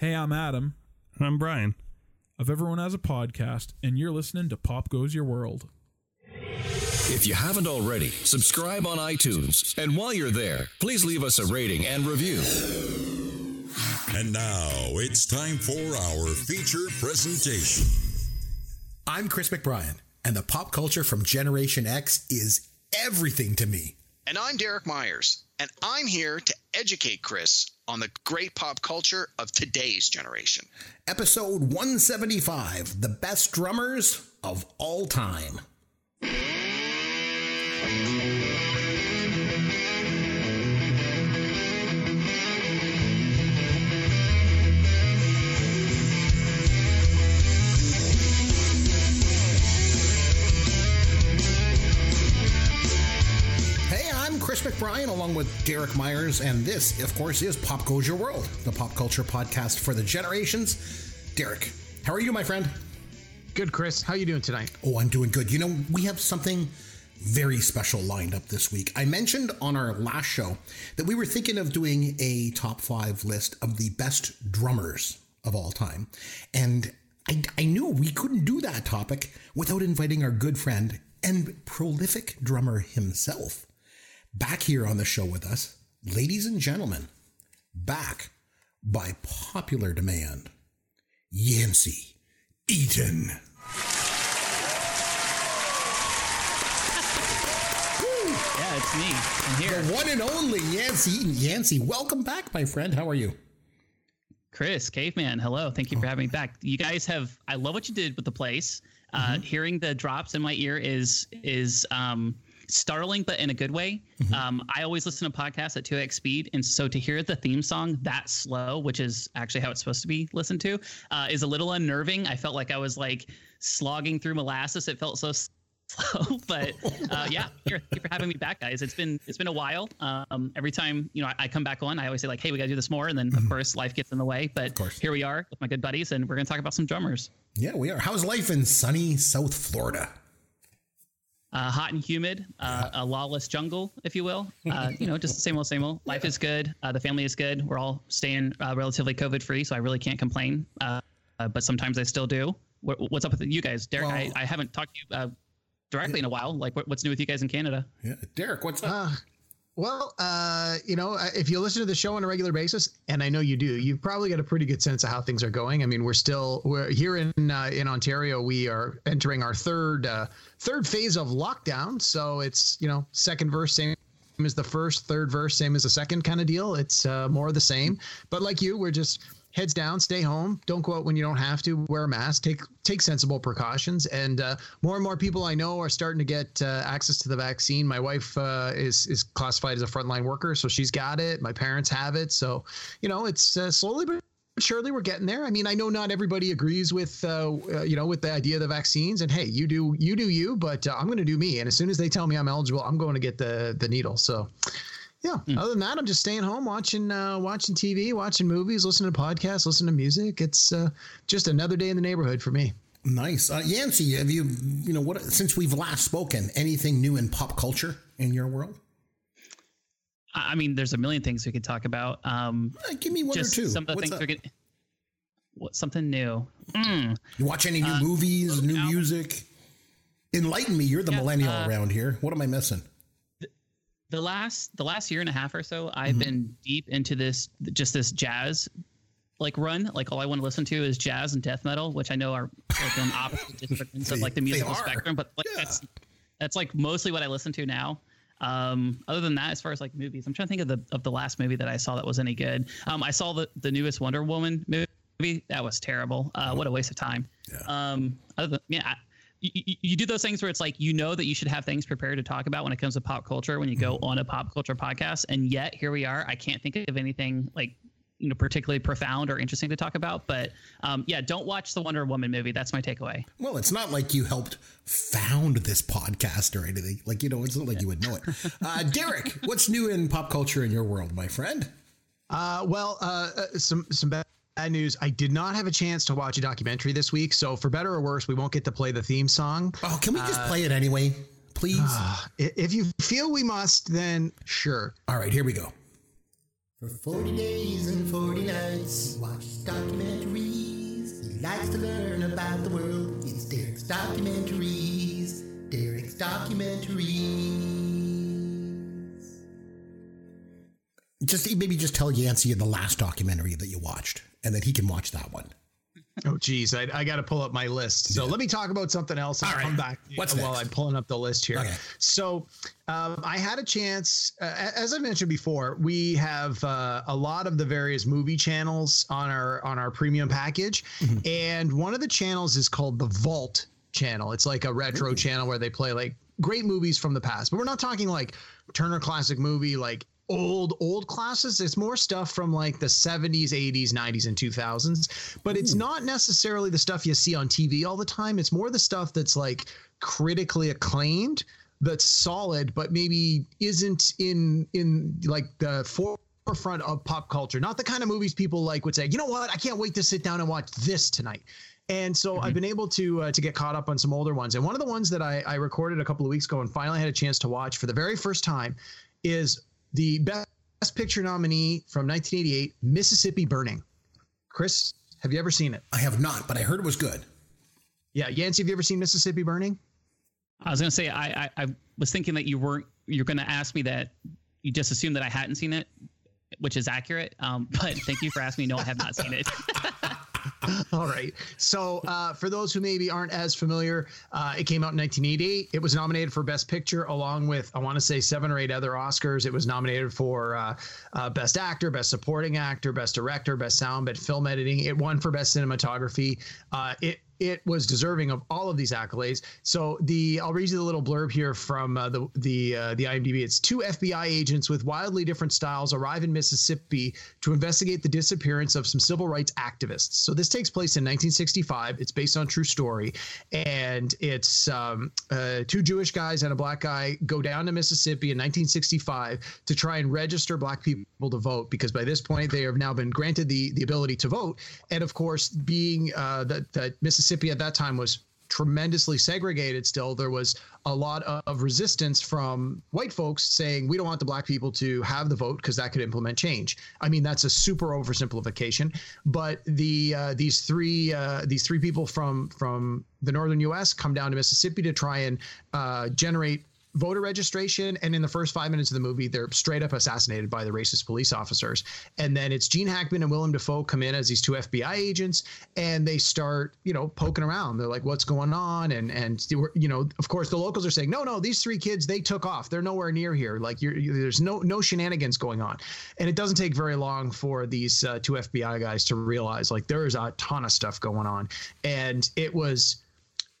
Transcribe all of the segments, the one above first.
Hey, I'm Adam And I'm Brian. of Everyone Has a Podcast, and you're listening to Pop Goes Your World. If you haven't already, subscribe on iTunes. And while you're there, please leave us a rating and review. And now it's time for our feature presentation. I'm Chris McBrien, and the pop culture from Generation X is everything to me. And I'm Derek Myers, and I'm here to educate Chris on the great pop culture of today's generation. Episode 175 The Best Drummers of All Time. Chris McBrien along with Derek Myers, and this, of course, is Pop Goes Your World, the pop culture podcast for the generations. Derek, how are you, my friend? Good, Chris. How are you doing tonight? Oh, I'm doing good. You know, we have something very special lined up this week. I mentioned on our last show that we were thinking of doing a top five list of the best drummers of all time. And I, I knew we couldn't do that topic without inviting our good friend and prolific drummer himself back here on the show with us. Ladies and gentlemen, back by popular demand, Yancey Eaton. Yeah, it's me. I'm here. The one and only Yancey Eaton. Yancey, welcome back, my friend. How are you? Chris, Caveman, hello. Thank you for having me back. You guys have I love what you did with the place. Uh, hearing the drops in my ear is is um startling but in a good way. Um, I always listen to podcasts at 2x speed and so to hear the theme song that slow, which is actually how it's supposed to be listened to, uh, is a little unnerving. I felt like I was like slogging through molasses. It felt so slow, but uh, yeah, here, thank you for having me back, guys. It's been it's been a while. Um, every time you know I, I come back on, I always say like, "Hey, we got to do this more," and then of course life gets in the way. But here we are with my good buddies, and we're gonna talk about some drummers. Yeah, we are. How's life in sunny South Florida? Uh, hot and humid, uh, a lawless jungle, if you will. Uh, you know, just the same old, same old. Life is good. Uh, the family is good. We're all staying uh, relatively COVID free, so I really can't complain. Uh, uh, but sometimes I still do. What, what's up with you guys, Derek? I, Well- I haven't talked to you uh, directly in a while. Like, what, what's new with you guys in Canada? Yeah, Derek, what's up? Well, uh, you know, uh, if you listen to the show on a regular basis, and I know you do, you've probably got a pretty good sense of how things are going. I mean, we're still we're here in uh, in Ontario. We are entering our third uh, third phase of lockdown. So it's you know second verse same as the first, third verse same as the second kind of deal. It's uh, more of the same. But like you, we're just heads down, stay home, don't go out when you don't have to, wear a mask, take take sensible precautions, and uh, more and more people I know are starting to get uh, access to the vaccine. My wife uh, is is classified as a frontline worker, so she's got it. My parents have it, so you know it's uh, slowly but surely we're getting there. I mean, I know not everybody agrees with uh, uh, you know with the idea of the vaccines, and hey, you do you do you, but uh, I'm going to do me. And as soon as they tell me I'm eligible, I'm going to get the the needle. So. Yeah. Other than that, I'm just staying home, watching, uh, watching TV, watching movies, listening to podcasts, listening to music. It's uh, just another day in the neighborhood for me. Nice. Uh, Yancey, have you, you know, what, since we've last spoken, anything new in pop culture in your world? I I mean, there's a million things we could talk about. Um, Uh, give me one just or two. some of the What's things up? we're getting. What something new? Mm. You watch any new Uh, movies, new album. music? Enlighten me. You're the Yeah, millennial uh, around here. What am I missing? The last the last year and a half or so i've been deep into this just this jazz like run. Like all i want to listen to is jazz and death metal which i know are like on opposite disciplines of like the musical spectrum but like Yeah. that's that's like mostly what i listen to now. Um other than that as far as like movies i'm trying to think of the of the last movie that i saw that was any good. Um i saw the the newest wonder woman movie. That was terrible. Uh what a waste of time. Um other than yeah you, you- you do those things where it's like you know that you should have things prepared to talk about when it comes to pop culture when you go on a pop culture podcast and yet here we are i can't think of anything like you know particularly profound or interesting to talk about but um, yeah don't watch the wonder woman movie that's my takeaway Well, it's not like you helped found this podcast or anything. Like, you know, it's not like you would know it. Uh, Derek, what's new in pop culture in your world, my friend? Uh, well, uh, uh, some some bad news. I did not have a chance to watch a documentary this week, so for better or worse, we won't get to play the theme song. Oh, can we just uh, play it anyway, please? Uh, I- If you feel we must, then sure. All right, here we go. For 40 days and 40 nights, watch documentary to learn about the world. It's Derek's Documentaries. Derek's Documentaries. Just maybe just tell Yancey in the last documentary that you watched, and then he can watch that one. Oh, geez, I, I got to pull up my list. So let me talk about something else. and All right. come back What's while next? I'm pulling up the list here. Okay. So um, I had a chance, uh, as I mentioned before, we have uh, a lot of the various movie channels on our on our premium package, Mm-hmm. and one of the channels is called the Vault channel. It's like a retro channel where they play like great movies from the past, but we're not talking like Turner Classic Movie, like old old classes. It's more stuff from like the 70s 80s 90s and 2000s but it's not necessarily the stuff you see on tv all the time. It's more the stuff that's like critically acclaimed that's solid but maybe isn't in in like the forefront of pop culture. Not the kind of movies people like would say you know what? I can't wait to sit down and watch this tonight. And so I've been able to uh, to get caught up on some older ones. And one of the ones that I, I recorded a couple of weeks ago and finally had a chance to watch for the very first time is the Best Picture nominee from 1988, Mississippi Burning. Chris, have you ever seen it? I have not, but I heard it was good. Yeah, Yancey, have you ever seen Mississippi Burning? I was gonna say I, I I was thinking that you weren't you're gonna ask me that you just assumed that I hadn't seen it, which is accurate. Um, but thank you for asking me. No, I have not seen it. All right. So, uh, for those who maybe aren't as familiar, uh, it came out in 1988. It was nominated for Best Picture along with, I want to say, seven or eight other Oscars. It was nominated for uh, uh, Best Actor, Best Supporting Actor, Best Director, Best Sound, Best Film Editing. It won for Best Cinematography. Uh, it it was deserving of all of these accolades. So the I'll read you the little blurb here from uh, the the uh, the IMDb. It's two FBI agents with wildly different styles arrive in Mississippi to investigate the disappearance of some civil rights activists. So this takes place in 1965. It's based on true story, and it's um, uh, two Jewish guys and a black guy go down to Mississippi in 1965 to try and register black people to vote because by this point they have now been granted the the ability to vote, and of course being uh, that that Mississippi at that time was tremendously segregated still. There was a lot of resistance from white folks saying we don't want the black people to have the vote because that could implement change. I mean that's a super oversimplification but the uh, these three uh, these three people from from the northern us come down to mississippi to try and uh, generate voter registration and in the first five minutes of the movie they're straight up assassinated by the racist police officers. And then it's gene hackman and willem dafoe come in as these two fbi agents and they start you know poking around. They're like what's going on? And and you know of course the locals are saying no no these three kids they took off. They're nowhere near here. Like you're, you there's no no shenanigans going on. And it doesn't take very long for these uh, two fbi guys to realize like there is a ton of stuff going on. And it was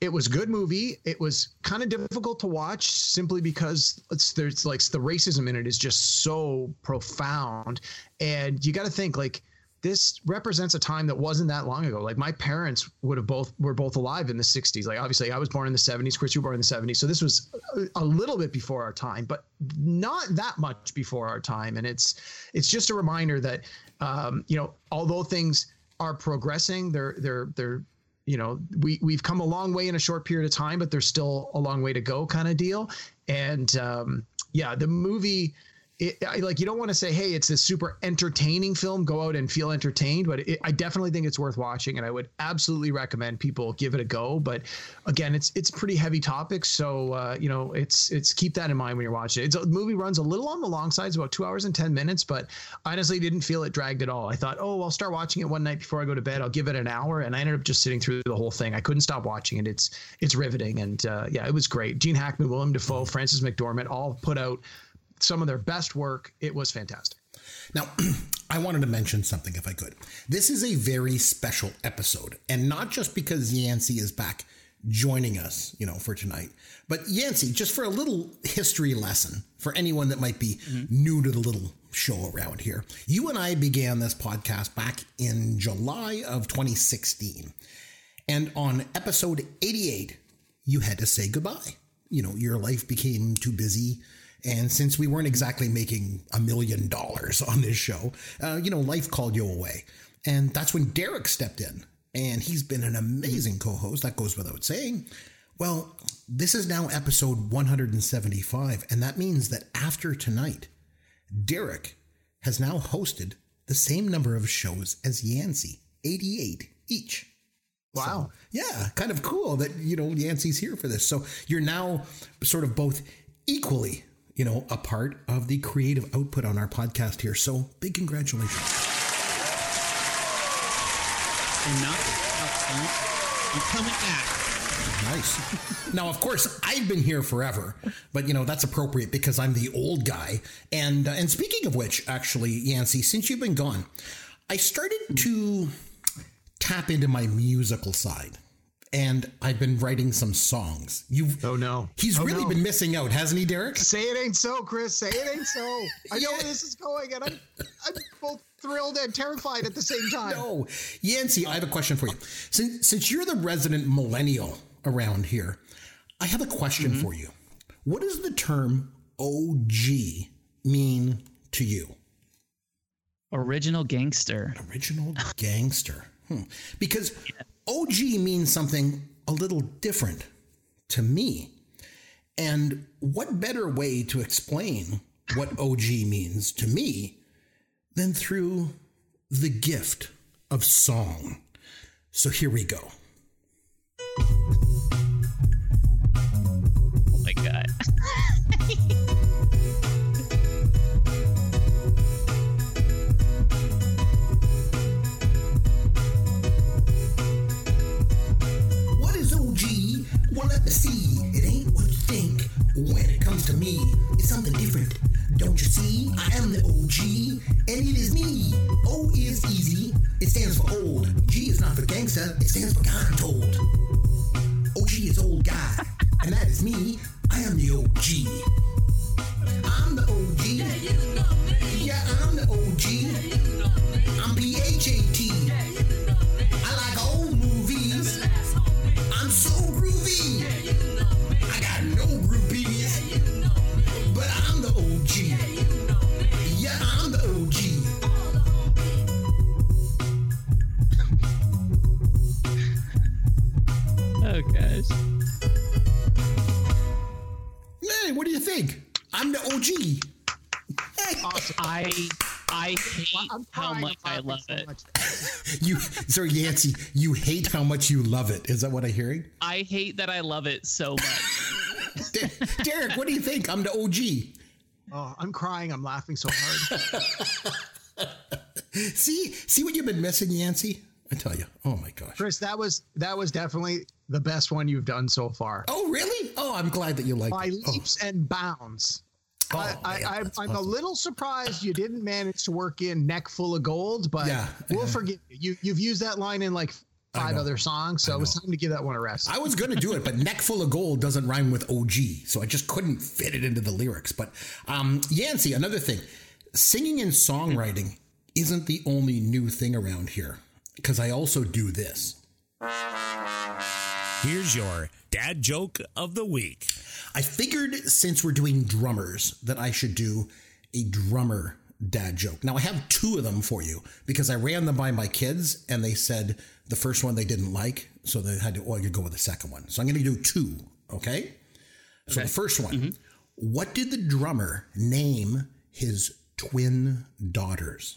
it was a good movie. It was kind of difficult to watch simply because it's there's like the racism in it is just so profound, and you got to think like this represents a time that wasn't that long ago. Like my parents would have both were both alive in the 60s. Like obviously I was born in the 70s, Chris you were born in the 70s. So this was a, little bit before our time, but not that much before our time. And it's it's just a reminder that um, you know, although things are progressing, they're they're they're you know we we've come a long way in a short period of time but there's still a long way to go kind of deal. And um yeah the movie it, I, like you don't want to say hey it's a super entertaining film go out and feel entertained but it, i definitely think it's worth watching and i would absolutely recommend people give it a go but again it's it's pretty heavy topics so uh, you know it's it's keep that in mind when you're watching it. It's, the movie runs a little on the long side it's about two hours and 10 minutes but honestly didn't feel it dragged at all. I thought oh i'll start watching it one night before i go to bed i'll give it an hour and i ended up just sitting through the whole thing. I couldn't stop watching it. It's it's riveting and uh, yeah it was great. Gene hackman willem dafoe frances mcdormand all put out some of their best work it was fantastic Now, I wanted to mention something if I could. This is a very special episode, and not just because Yancey is back joining us, you know, for tonight, but Yancey, just for a little history lesson for anyone that might be mm-hmm. new to the little show around here. You and I began this podcast back in July of 2016. And on episode 88, you had to say goodbye. You know, your life became too busy. And since we weren't exactly making a million dollars on this show, uh, you know, life called you away. And that's when Derek stepped in. And he's been an amazing co host. That goes without saying. Well, this is now episode 175. And that means that after tonight, Derek has now hosted the same number of shows as Yancey, 88 each. Wow. So, yeah, kind of cool that, you know, Yancey's here for this. So you're now sort of both equally, you know, a part of the creative output on our podcast here. So big congratulations. And not, I'm coming back. Nice. now, of course, I've been here forever, but you know that's appropriate because I'm the old guy. And uh, and speaking of which, actually, Yancey, since you've been gone, I started to tap into my musical side. And I've been writing some songs. You've Oh no. He's Oh, really no. been missing out, hasn't he, Derek? Say it ain't so, Chris. Say it ain't so. I know where this is going, and I'm I'm both thrilled and terrified at the same time. No, Yancy, I have a question for you. Since since you're the resident millennial around here, I have a question for you. What does the term OG mean to you? Original gangster. Original gangster. Hmm. Because OG means something a little different to me. And what better way to explain what OG means to me than through the gift of song? So here we go. When it comes to me, it's something different. Don't you see? I am the OG, and it is me. O is easy. It stands for old. G is not for gangster. It stands for kind told. OG is old guy, and that is me. I am the OG. I'm the OG. Yeah, I'm the OG. Gosh. Hey, what do you think? I'm the OG. Hey, I I hate I'm how much I'm I laughing love so it. much. you, sorry, Yancy, you hate how much you love it. Is that what I'm hearing? I hate that I love it so much. Der- Derek, what do you think? I'm the OG. Oh, I'm crying. I'm laughing so hard. See, see what you've been missing, Yancy? I tell you. Oh my gosh. Chris, that was that was definitely the best one you've done so far. Oh, really? Oh, I'm glad that you like By it. Oh, leaps and bounds. oh, I, man, I, I'm, that's I'm a little surprised you didn't manage to work in neck full of gold, but Yeah, we'll yeah. forgive you. you. You've used that line in like five other songs, so it was time to give that one a rest. I was going to do it, but neck full of gold doesn't rhyme with OG, so I just couldn't fit it into the lyrics. But um, Yancey, another thing, singing and songwriting isn't the only new thing around here, because I also do this. Here's your dad joke of the week. I figured since we're doing drummers that I should do a drummer dad joke. Now I have two of them for you because I ran them by my kids and they said the first one they didn't like, so they had to oh, you go with the second one. So I'm going to do two, okay? So the first one, what did the drummer name his twin daughters?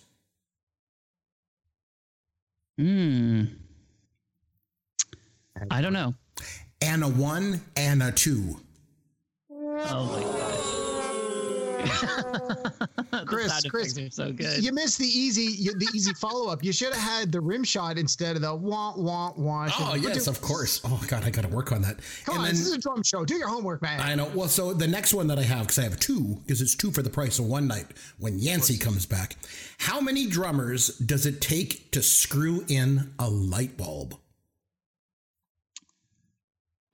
Hmm. I don't know. Anna 1, Anna 2. Oh my god. Chris, Chris, so good. You missed the easy you- the easy follow up. You should have had the rim shot instead of the wah wah wah. Oh, yes, do- of course. Oh, God, I got to work on that. Come on, this is a drum show. Do your homework, man. I know. Well, so the next one that I have, because I have two, because it's two for the price of one night when Yancey comes back. How many drummers does it take to screw in a light bulb?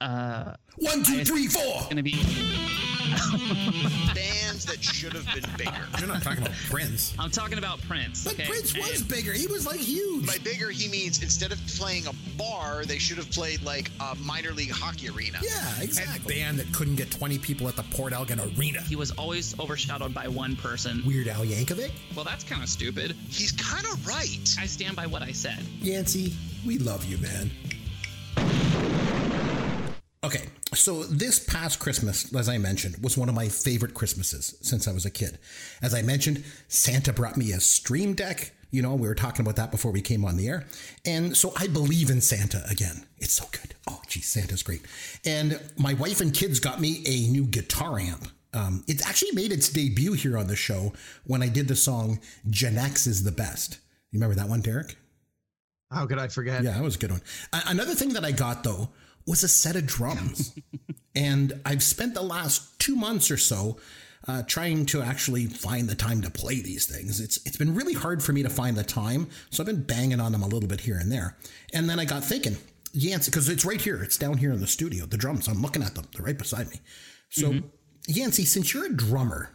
Uh, One, two, three, four. gonna be. Bands that should have been bigger. You're not talking about Prince. I'm talking about Prince. But okay? Prince was And- bigger. He was like huge. By bigger, he means instead of playing a bar, they should have played like a minor league hockey arena. yeah, exactly. And a band that couldn't get 20 people at the Port Elgin Arena. He was always overshadowed by one person. Weird Al Yankovic. Well, that's kind of stupid. He's kind of right. I stand by what I said. Yancey, we love you, man. Okay, so this past Christmas, as I mentioned, was one of my favorite Christmases since I was a kid. As I mentioned, Santa brought me a Stream Deck, You know, we were talking about that before we came on the air. And so I believe in Santa again. It's so good. Oh, geez, Santa's great. And my wife and kids got me a new guitar amp. Um, it actually made its debut here on the show when I did the song Gen X is the Best. You remember that one, Derek? How could I forget? Yeah, that was a good one. Uh, another thing that I got, though, was a set of drums. and I've spent the last two months or so uh, trying to actually find the time to play these things. It's it's been really hard for me to find the time, so I've been banging on them a little bit here and there. And then I got thinking, Yancey, because it's right here, it's down here in the studio, the drums. I'm looking at them; they're right beside me. So, mm-hmm. Yancey, since you're a drummer,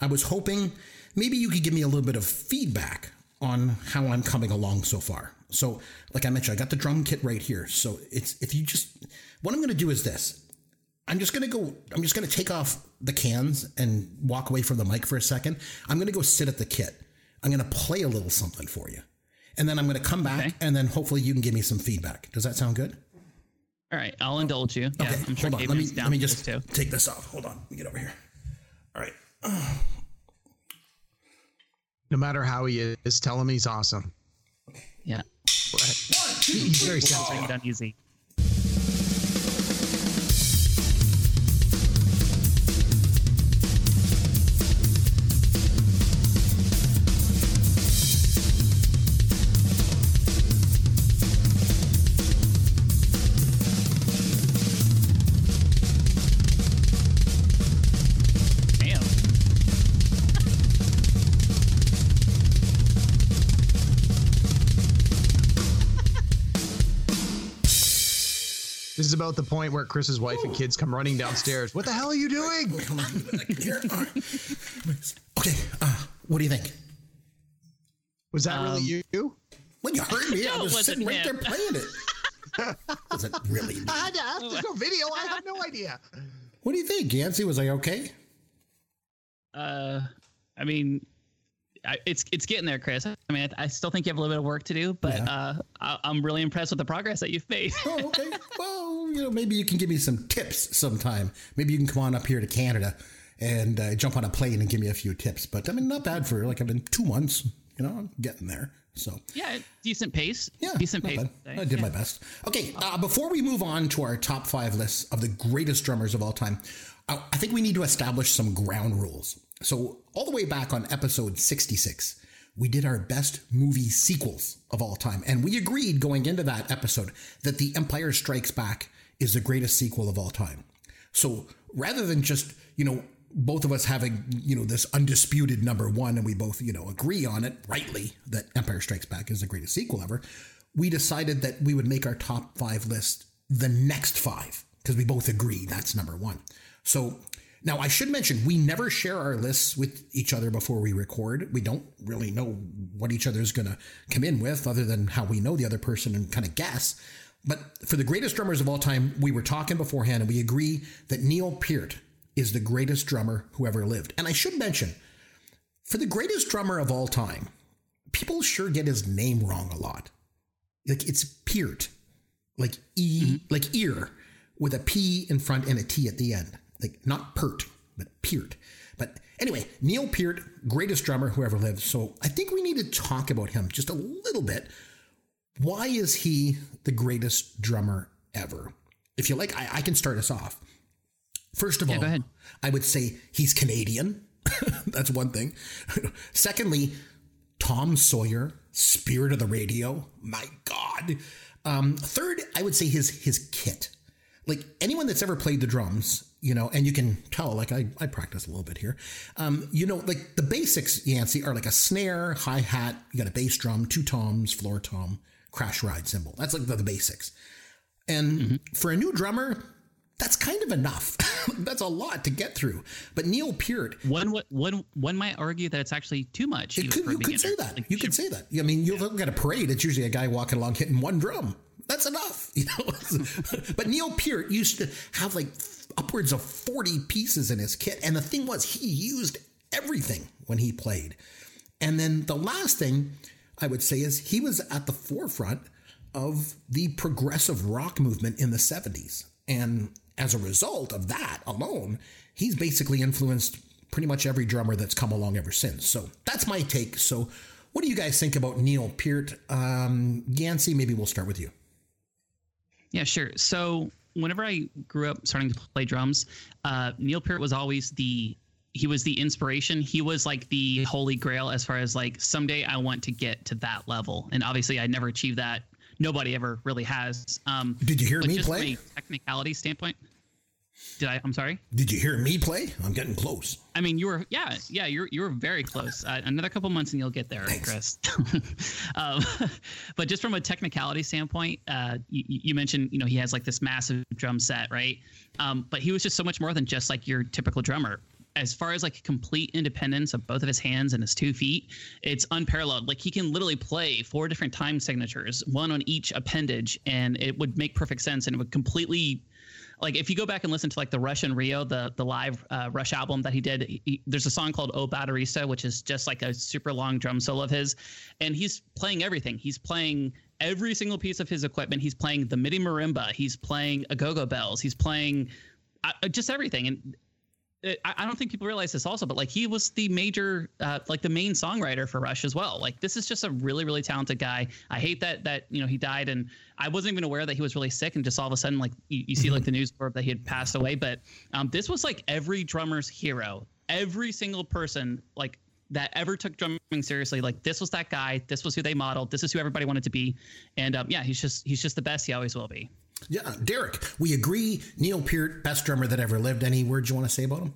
I was hoping maybe you could give me a little bit of feedback on how I'm coming along so far. So, like I mentioned, I got the drum kit right here. So it's if you just what I'm going to do is this. I'm just going to go, I'm just going to take off the cans and walk away from the mic for a second. I'm going to go sit at the kit. I'm going to play a little something for you. And then I'm going to come back okay. and then hopefully you can give me some feedback. Does that sound good? All right. I'll indulge you. Yeah, okay. I'm sure Hold on. Let me, let me just take this off. Hold on. Let me get over here. All right. No matter how he is, tell him he's awesome. Yeah. One, two, he's very sensitive. Done easy. Is about the point where Chris's wife and kids come running downstairs. What the hell are you doing? okay, uh, what do you think? Was that um, really you? When you heard me, no, I was sitting right him. there playing it. was it really me? I had to ask. There's no video. I have no idea. What do you think, Yancey? Was I okay? Uh, I mean, it's it's getting there, Chris. I mean, I, I, still think you have a little bit of work to do, but yeah. uh, I, am really impressed with the progress that you've made. oh, okay. Well, you know, maybe you can give me some tips sometime. Maybe you can come on up here to Canada and uh, jump on a plane and give me a few tips. But I mean, not bad for like I've been two months. You know, I'm getting there. So yeah, decent pace. Yeah, decent pace. I did yeah. my best. Okay, uh, before we move on to our top five lists of the greatest drummers of all time, I, I think we need to establish some ground rules. So, all the way back on episode 66, we did our best movie sequels of all time. And we agreed going into that episode that The Empire Strikes Back is the greatest sequel of all time. So, rather than just, you know, both of us having, you know, this undisputed number one and we both, you know, agree on it rightly that Empire Strikes Back is the greatest sequel ever, we decided that we would make our top five list the next five because we both agree that's number one. So now, I should mention, we never share our lists with each other before we record. We don't really know what each other is going to come in with, other than how we know the other person and kind of guess. But for the greatest drummers of all time, we were talking beforehand and we agree that Neil Peart is the greatest drummer who ever lived. And I should mention, for the greatest drummer of all time, people sure get his name wrong a lot. Like it's Peart, like E, mm-hmm. like ear, with a P in front and a T at the end like not Pert, but Peart. But anyway, Neil Peart, greatest drummer who ever lived. So I think we need to talk about him just a little bit. Why is he the greatest drummer ever? If you like, I, I can start us off. First of yeah, all, I would say he's Canadian. That's one thing. Secondly, Tom Sawyer, spirit of the radio. My God. Um, third, I would say his his kit. Like anyone that's ever played the drums you know, and you can tell, like I, I practice a little bit here. Um, you know, like the basics, Yancey, are like a snare, hi hat, you got a bass drum, two toms, floor tom, crash ride cymbal. That's like the, the basics. And mm-hmm. for a new drummer, that's kind of enough. that's a lot to get through. But Neil Peart, one one one might argue that it's actually too much. Could, you could say that. Like, you could say that. I mean, you yeah. look at a parade; it's usually a guy walking along hitting one drum. That's enough, you know. but Neil Peart used to have like upwards of 40 pieces in his kit. And the thing was, he used everything when he played. And then the last thing I would say is he was at the forefront of the progressive rock movement in the 70s. And as a result of that alone, he's basically influenced pretty much every drummer that's come along ever since. So that's my take. So, What do you guys think about Neil Peart? Um, Yancey, maybe we'll start with you. Yeah, sure. So whenever I grew up starting to play drums, uh, Neil Peart was always the he was the inspiration. He was like the holy grail as far as like someday I want to get to that level. And obviously I never achieved that. Nobody ever really has. Um, Did you hear me just play? From a technicality standpoint. Did I? I'm sorry. Did you hear me play? I'm getting close. I mean, you were yeah, yeah, you're you were very close. Uh, another couple months and you'll get there, Thanks. Chris. um, but just from a technicality standpoint, uh, you, you mentioned you know he has like this massive drum set, right? Um, but he was just so much more than just like your typical drummer. As far as like complete independence of both of his hands and his two feet, it's unparalleled. Like he can literally play four different time signatures, one on each appendage, and it would make perfect sense and it would completely like if you go back and listen to like the Rush in Rio, the the live uh, Rush album that he did, he, there's a song called "O Baterista," which is just like a super long drum solo of his, and he's playing everything. He's playing every single piece of his equipment. He's playing the MIDI marimba. He's playing agogo bells. He's playing uh, just everything. And it, I I don't think people realize this also, but like he was the major, uh, like the main songwriter for Rush as well. Like this is just a really, really talented guy. I hate that that you know he died, and I wasn't even aware that he was really sick, and just all of a sudden like you, you see like the news report that he had passed away. But um, this was like every drummer's hero. Every single person like that ever took drumming seriously, like this was that guy. This was who they modeled. This is who everybody wanted to be, and um, yeah, he's just he's just the best. He always will be. Yeah, Derek, we agree. Neil Peart, best drummer that ever lived. Any words you want to say about him?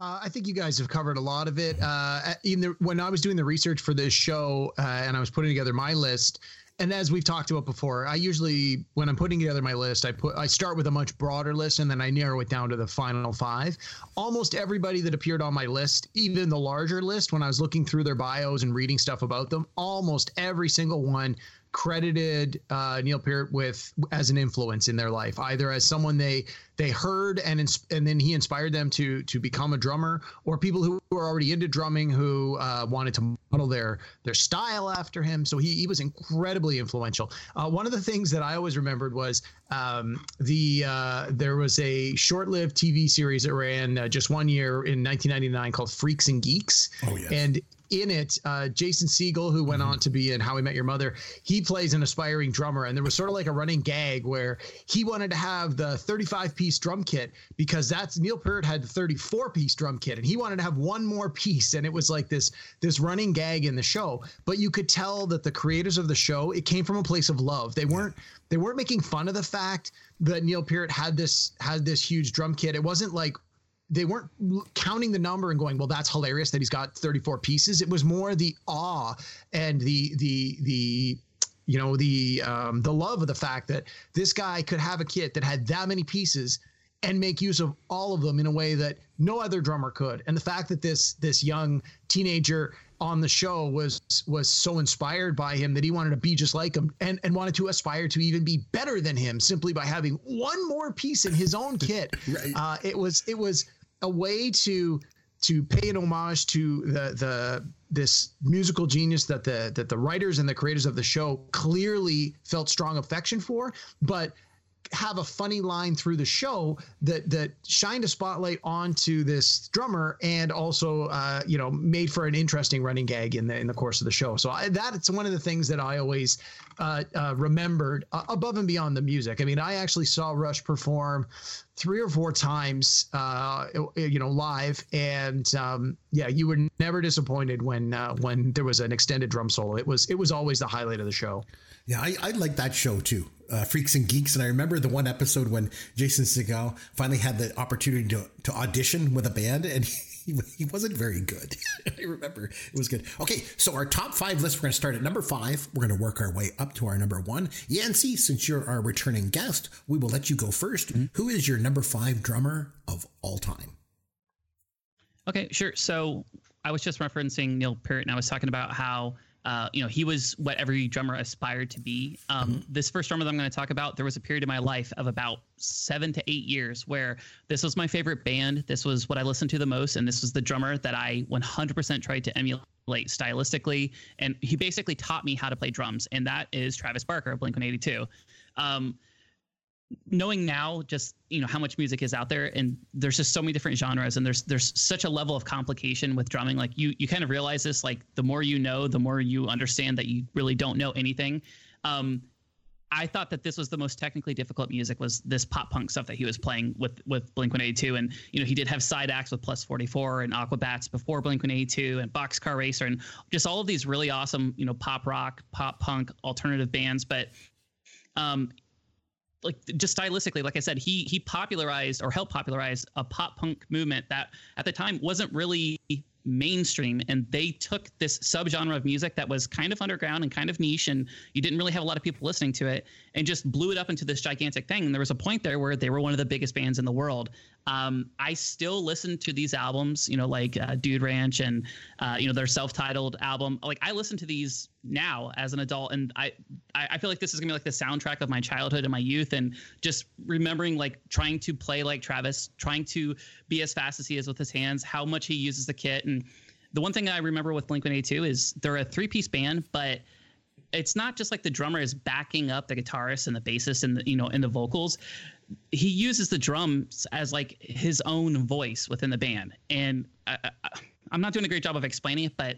Uh, I think you guys have covered a lot of it. Uh, the, when I was doing the research for this show uh, and I was putting together my list, and as we've talked about before, I usually when I'm putting together my list, I put I start with a much broader list and then I narrow it down to the final five. Almost everybody that appeared on my list, even the larger list, when I was looking through their bios and reading stuff about them, almost every single one credited uh, Neil Peart with as an influence in their life, either as someone they they heard and ins- and then he inspired them to to become a drummer, or people who were already into drumming who uh, wanted to model their their style after him. So he he was incredibly influential. Uh, one of the things that I always remembered was um, the uh, there was a short-lived TV series that ran uh, just one year in 1999 called Freaks and Geeks. Oh. And in it, uh, Jason Segel, who went on to be in How We Met Your Mother, he plays an aspiring drummer. And there was sort of like a running gag where he wanted to have the 35 piece drum kit because that's Neil Peart had the 34 piece drum kit and he wanted to have one more piece. And it was like this, this running gag in the show. But you could tell that the creators of the show, it came from a place of love. They weren't, they weren't making fun of the fact that Neil Peart had this, had this huge drum kit. It wasn't like, they weren't counting the number and going, well, that's hilarious that he's got 34 pieces. It was more the awe and the the the you know the um, the love of the fact that this guy could have a kit that had that many pieces and make use of all of them in a way that no other drummer could. And the fact that this this young teenager on the show was was so inspired by him that he wanted to be just like him and and wanted to aspire to even be better than him simply by having one more piece in his own kit. Right. Uh, it was it was a way to to pay an homage to the the this musical genius that the that the writers and the creators of the show clearly felt strong affection for, but have a funny line through the show that that shined a spotlight onto this drummer and also uh, you know made for an interesting running gag in the in the course of the show. So I, that's one of the things that I always uh, uh, remembered uh, above and beyond the music. I mean, I actually saw Rush perform three or four times, uh, you know, live, and um, yeah, you were never disappointed when uh, when there was an extended drum solo. It was it was always the highlight of the show. Yeah, I, I like that show too, uh, Freaks and Geeks. And I remember the one episode when Jason Segel finally had the opportunity to, to audition with a band, and he, he wasn't very good. I remember it was good. Okay, so our top five list, we're going to start at number five. We're going to work our way up to our number one. Yancy, since you're our returning guest, we will let you go 1st Who is your number five drummer of all time? Okay, sure. So I was just referencing Neil Peart, and I was talking about how uh, you know he was what every drummer aspired to be. Um, This first drummer that I'm going to talk about, there was a period in my life of about seven to eight years where this was my favorite band. This was what I listened to the most, and this was the drummer that I 100% tried to emulate stylistically. And he basically taught me how to play drums, and that is Travis Barker of Blink 182. Um, knowing now just you know how much music is out there and there's just so many different genres and there's there's such a level of complication with drumming. Like you you kind of realize this like the more you know the more you understand that you really don't know anything. Um I thought that this was the most technically difficult music was this pop punk stuff that he was playing with with Blink 182 and you know he did have side acts with Plus 44 and Aquabats before Blink 182 and Boxcar Racer and just all of these really awesome you know pop rock pop punk alternative bands. But um like just stylistically like I said he he popularized or helped popularize a pop punk movement that at the time wasn't really mainstream. And they took this subgenre of music that was kind of underground and kind of niche and you didn't really have a lot of people listening to it and just blew it up into this gigantic thing. And there was a point there where they were one of the biggest bands in the world um, i still listen to these albums you know like uh, dude ranch and uh, you know their self-titled album. Like i listen to these now as an adult and I, I feel like this is gonna be like the soundtrack of my childhood and my youth and just remembering like trying to play like travis trying to be as fast as he is with his hands how much he uses the kit. And the one thing i remember with blink 182 is they're a three-piece band but it's not just like the drummer is backing up the guitarist and the bassist and the you know and the vocals he uses the drums as like his own voice within the band and I, i'm not doing a great job of explaining it but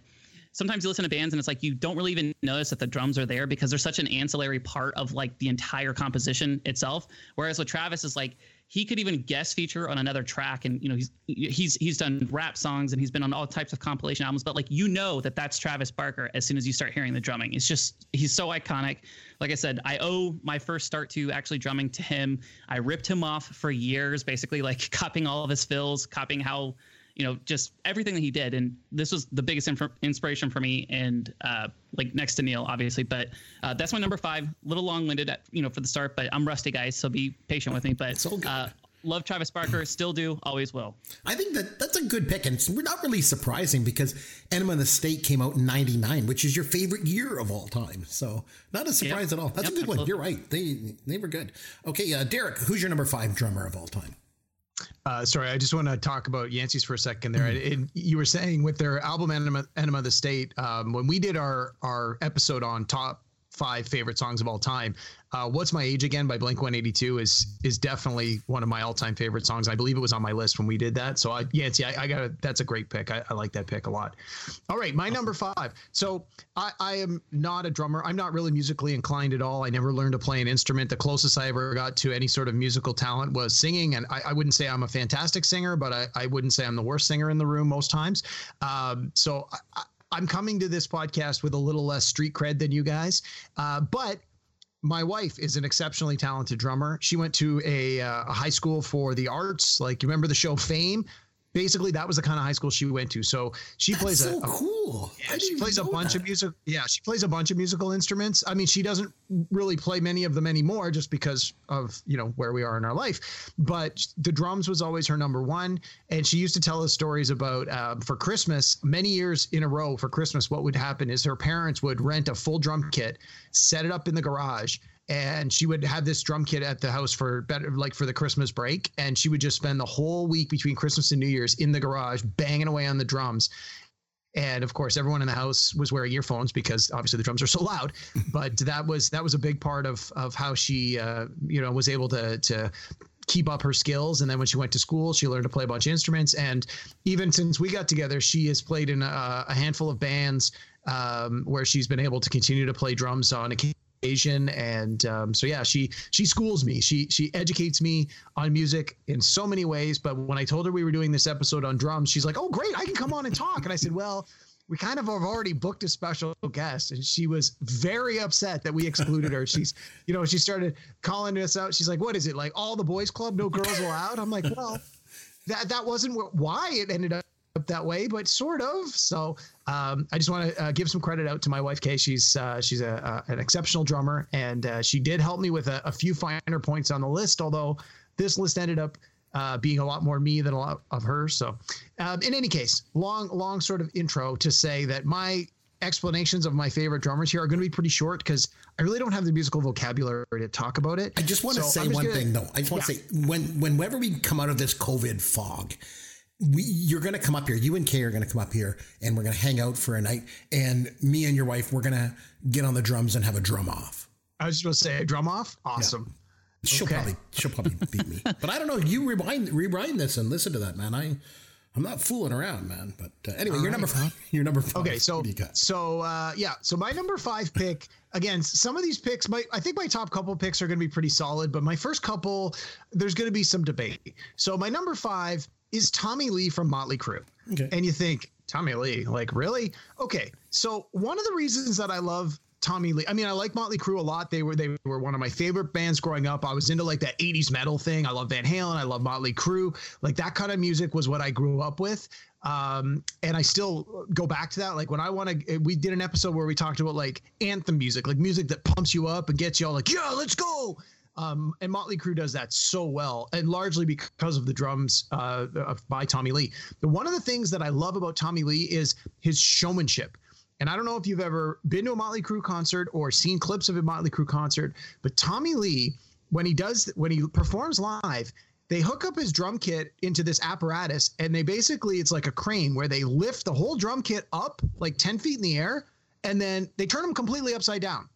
sometimes you listen to bands and it's like you don't really even notice that the drums are there because they're such an ancillary part of like the entire composition itself. Whereas with Travis is like he could even guest feature on another track. And you know he's he's he's done rap songs and he's been on all types of compilation albums. But like you know that that's Travis Barker as soon as you start hearing the drumming. It's just he's so iconic. Like I said I owe my first start to actually drumming to him. I ripped him off for years basically like copying all of his fills copying how you know, just everything that he did. And this was the biggest inf- inspiration for me. And uh, like next to Neil, obviously, but uh, that's my number five. A little long winded, you know, for the start, but I'm rusty, guys, so be patient with me. But uh, love Travis Barker, still do, always will. I think that that's a good pick, and it's not really surprising because Enema of the State came out in '99, which is your favorite year of all time. So not a surprise yep. at all. That's yep, a good absolutely. one. You're right. They they were good. Okay, uh, Derek, who's your number five drummer of all time? Uh, sorry, I just want to talk about Yancey's for a second there. Mm-hmm. It, you were saying with their album Enema, Enema of the State, um, when we did our our episode on top five favorite songs of all time, uh, "What's My Age Again" by Blink One Eighty Two is is definitely one of my all time favorite songs. I believe it was on my list when we did that. So I, Yancey, I, I got that's a great pick. I, I, like that pick a lot. All right, my number five. So I, I am not a drummer. I'm not really musically inclined at all. I never learned to play an instrument. The closest I ever got to any sort of musical talent was singing, and I, I wouldn't say I'm a fantastic singer, but I, I wouldn't say I'm the worst singer in the room most times. Um, so. I, I'm coming to this podcast with a little less street cred than you guys, uh, but my wife is an exceptionally talented drummer. She went to a, uh, a high school for the arts. Like you remember the show Fame? Basically that was the kind of high school she went to. So she That's plays so a, cool. Yeah, she plays a bunch that. of music. Yeah, she plays a bunch of musical instruments. I mean, she doesn't really play many of them anymore just because of you know where we are in our life. But the drums was always her number one, and she used to tell us stories about uh, for Christmas many years in a row. For Christmas, what would happen is her parents would rent a full drum kit, set it up in the garage and she would have this drum kit at the house for better like for the Christmas break and she would just spend the whole week between Christmas and New Year's in the garage banging away on the drums. And of course everyone in the house was wearing earphones because obviously the drums are so loud. But that was that was a big part of of how she uh, you know was able to to keep up her skills. And then when she went to school she learned to play a bunch of instruments. And even since we got together she has played in a, a handful of bands um, where she's been able to continue to play drums on occasion Asian, and um, so yeah, she she schools me. She she educates me on music in so many ways. But when I told her we were doing this episode on drums, she's like, "Oh, great! I can come on and talk." And I said, "Well." We kind of have already booked a special guest, and she was very upset that we excluded her. She's, you know, she started calling us out. She's like, "What is it like? All the boys' club, no girls allowed?" I'm like, "Well, that that wasn't why it ended up that way, but sort of. So um, I just want to uh, give some credit out to my wife Kay. She's uh, she's a, an exceptional drummer, and uh, she did help me with a, a, few finer points on the list. Although this list ended up uh, being a lot more me than a lot of her. So um, in any case, long long sort of intro to say that my explanations of my favorite drummers here are going to be pretty short because I really don't have the musical vocabulary to talk about it. I just want to so say one gonna, thing though. I just want yeah. to say when whenever we come out of this COVID fog, we, you're going to come up here. You and Kay are going to come up here, and we're going to hang out for a night. And me and your wife, we're going to get on the drums and have a drum off. I was just going to say, drum off, awesome. She'll Okay. probably she'll probably beat me. But I don't know. You rewind rewind this and listen to that, man. I I'm not fooling around, man. But uh, anyway, you're number five. You're number five. Okay, so so uh, yeah, so my number five pick again. Some of these picks, my I think my top couple picks are going to be pretty solid, but my first couple, there's going to be some debate. So my number five is Tommy Lee from Motley Crue, Okay. and you think Tommy Lee, like really? Okay, so one of the reasons that I love Tommy Lee. I mean, I like Motley Crue a lot. They were they were one of my favorite bands growing up. I was into like that 80s metal thing. I love Van Halen. I love Motley Crue. Like that kind of music was what I grew up with. Um, and I still go back to that. Like when I want to, we did an episode where we talked about like anthem music, like music that pumps you up and gets you all like, yeah, let's go. Um, and Motley Crue does that so well, and largely because of the drums uh, by Tommy Lee. But one of the things that I love about Tommy Lee is his showmanship. And I don't know if you've ever been to a Motley Crue concert or seen clips of a Motley Crue concert, but Tommy Lee, when he does, when he performs live, they hook up his drum kit into this apparatus, and they basically it's like a crane where they lift the whole drum kit up like ten feet in the air, and then they turn him completely upside down,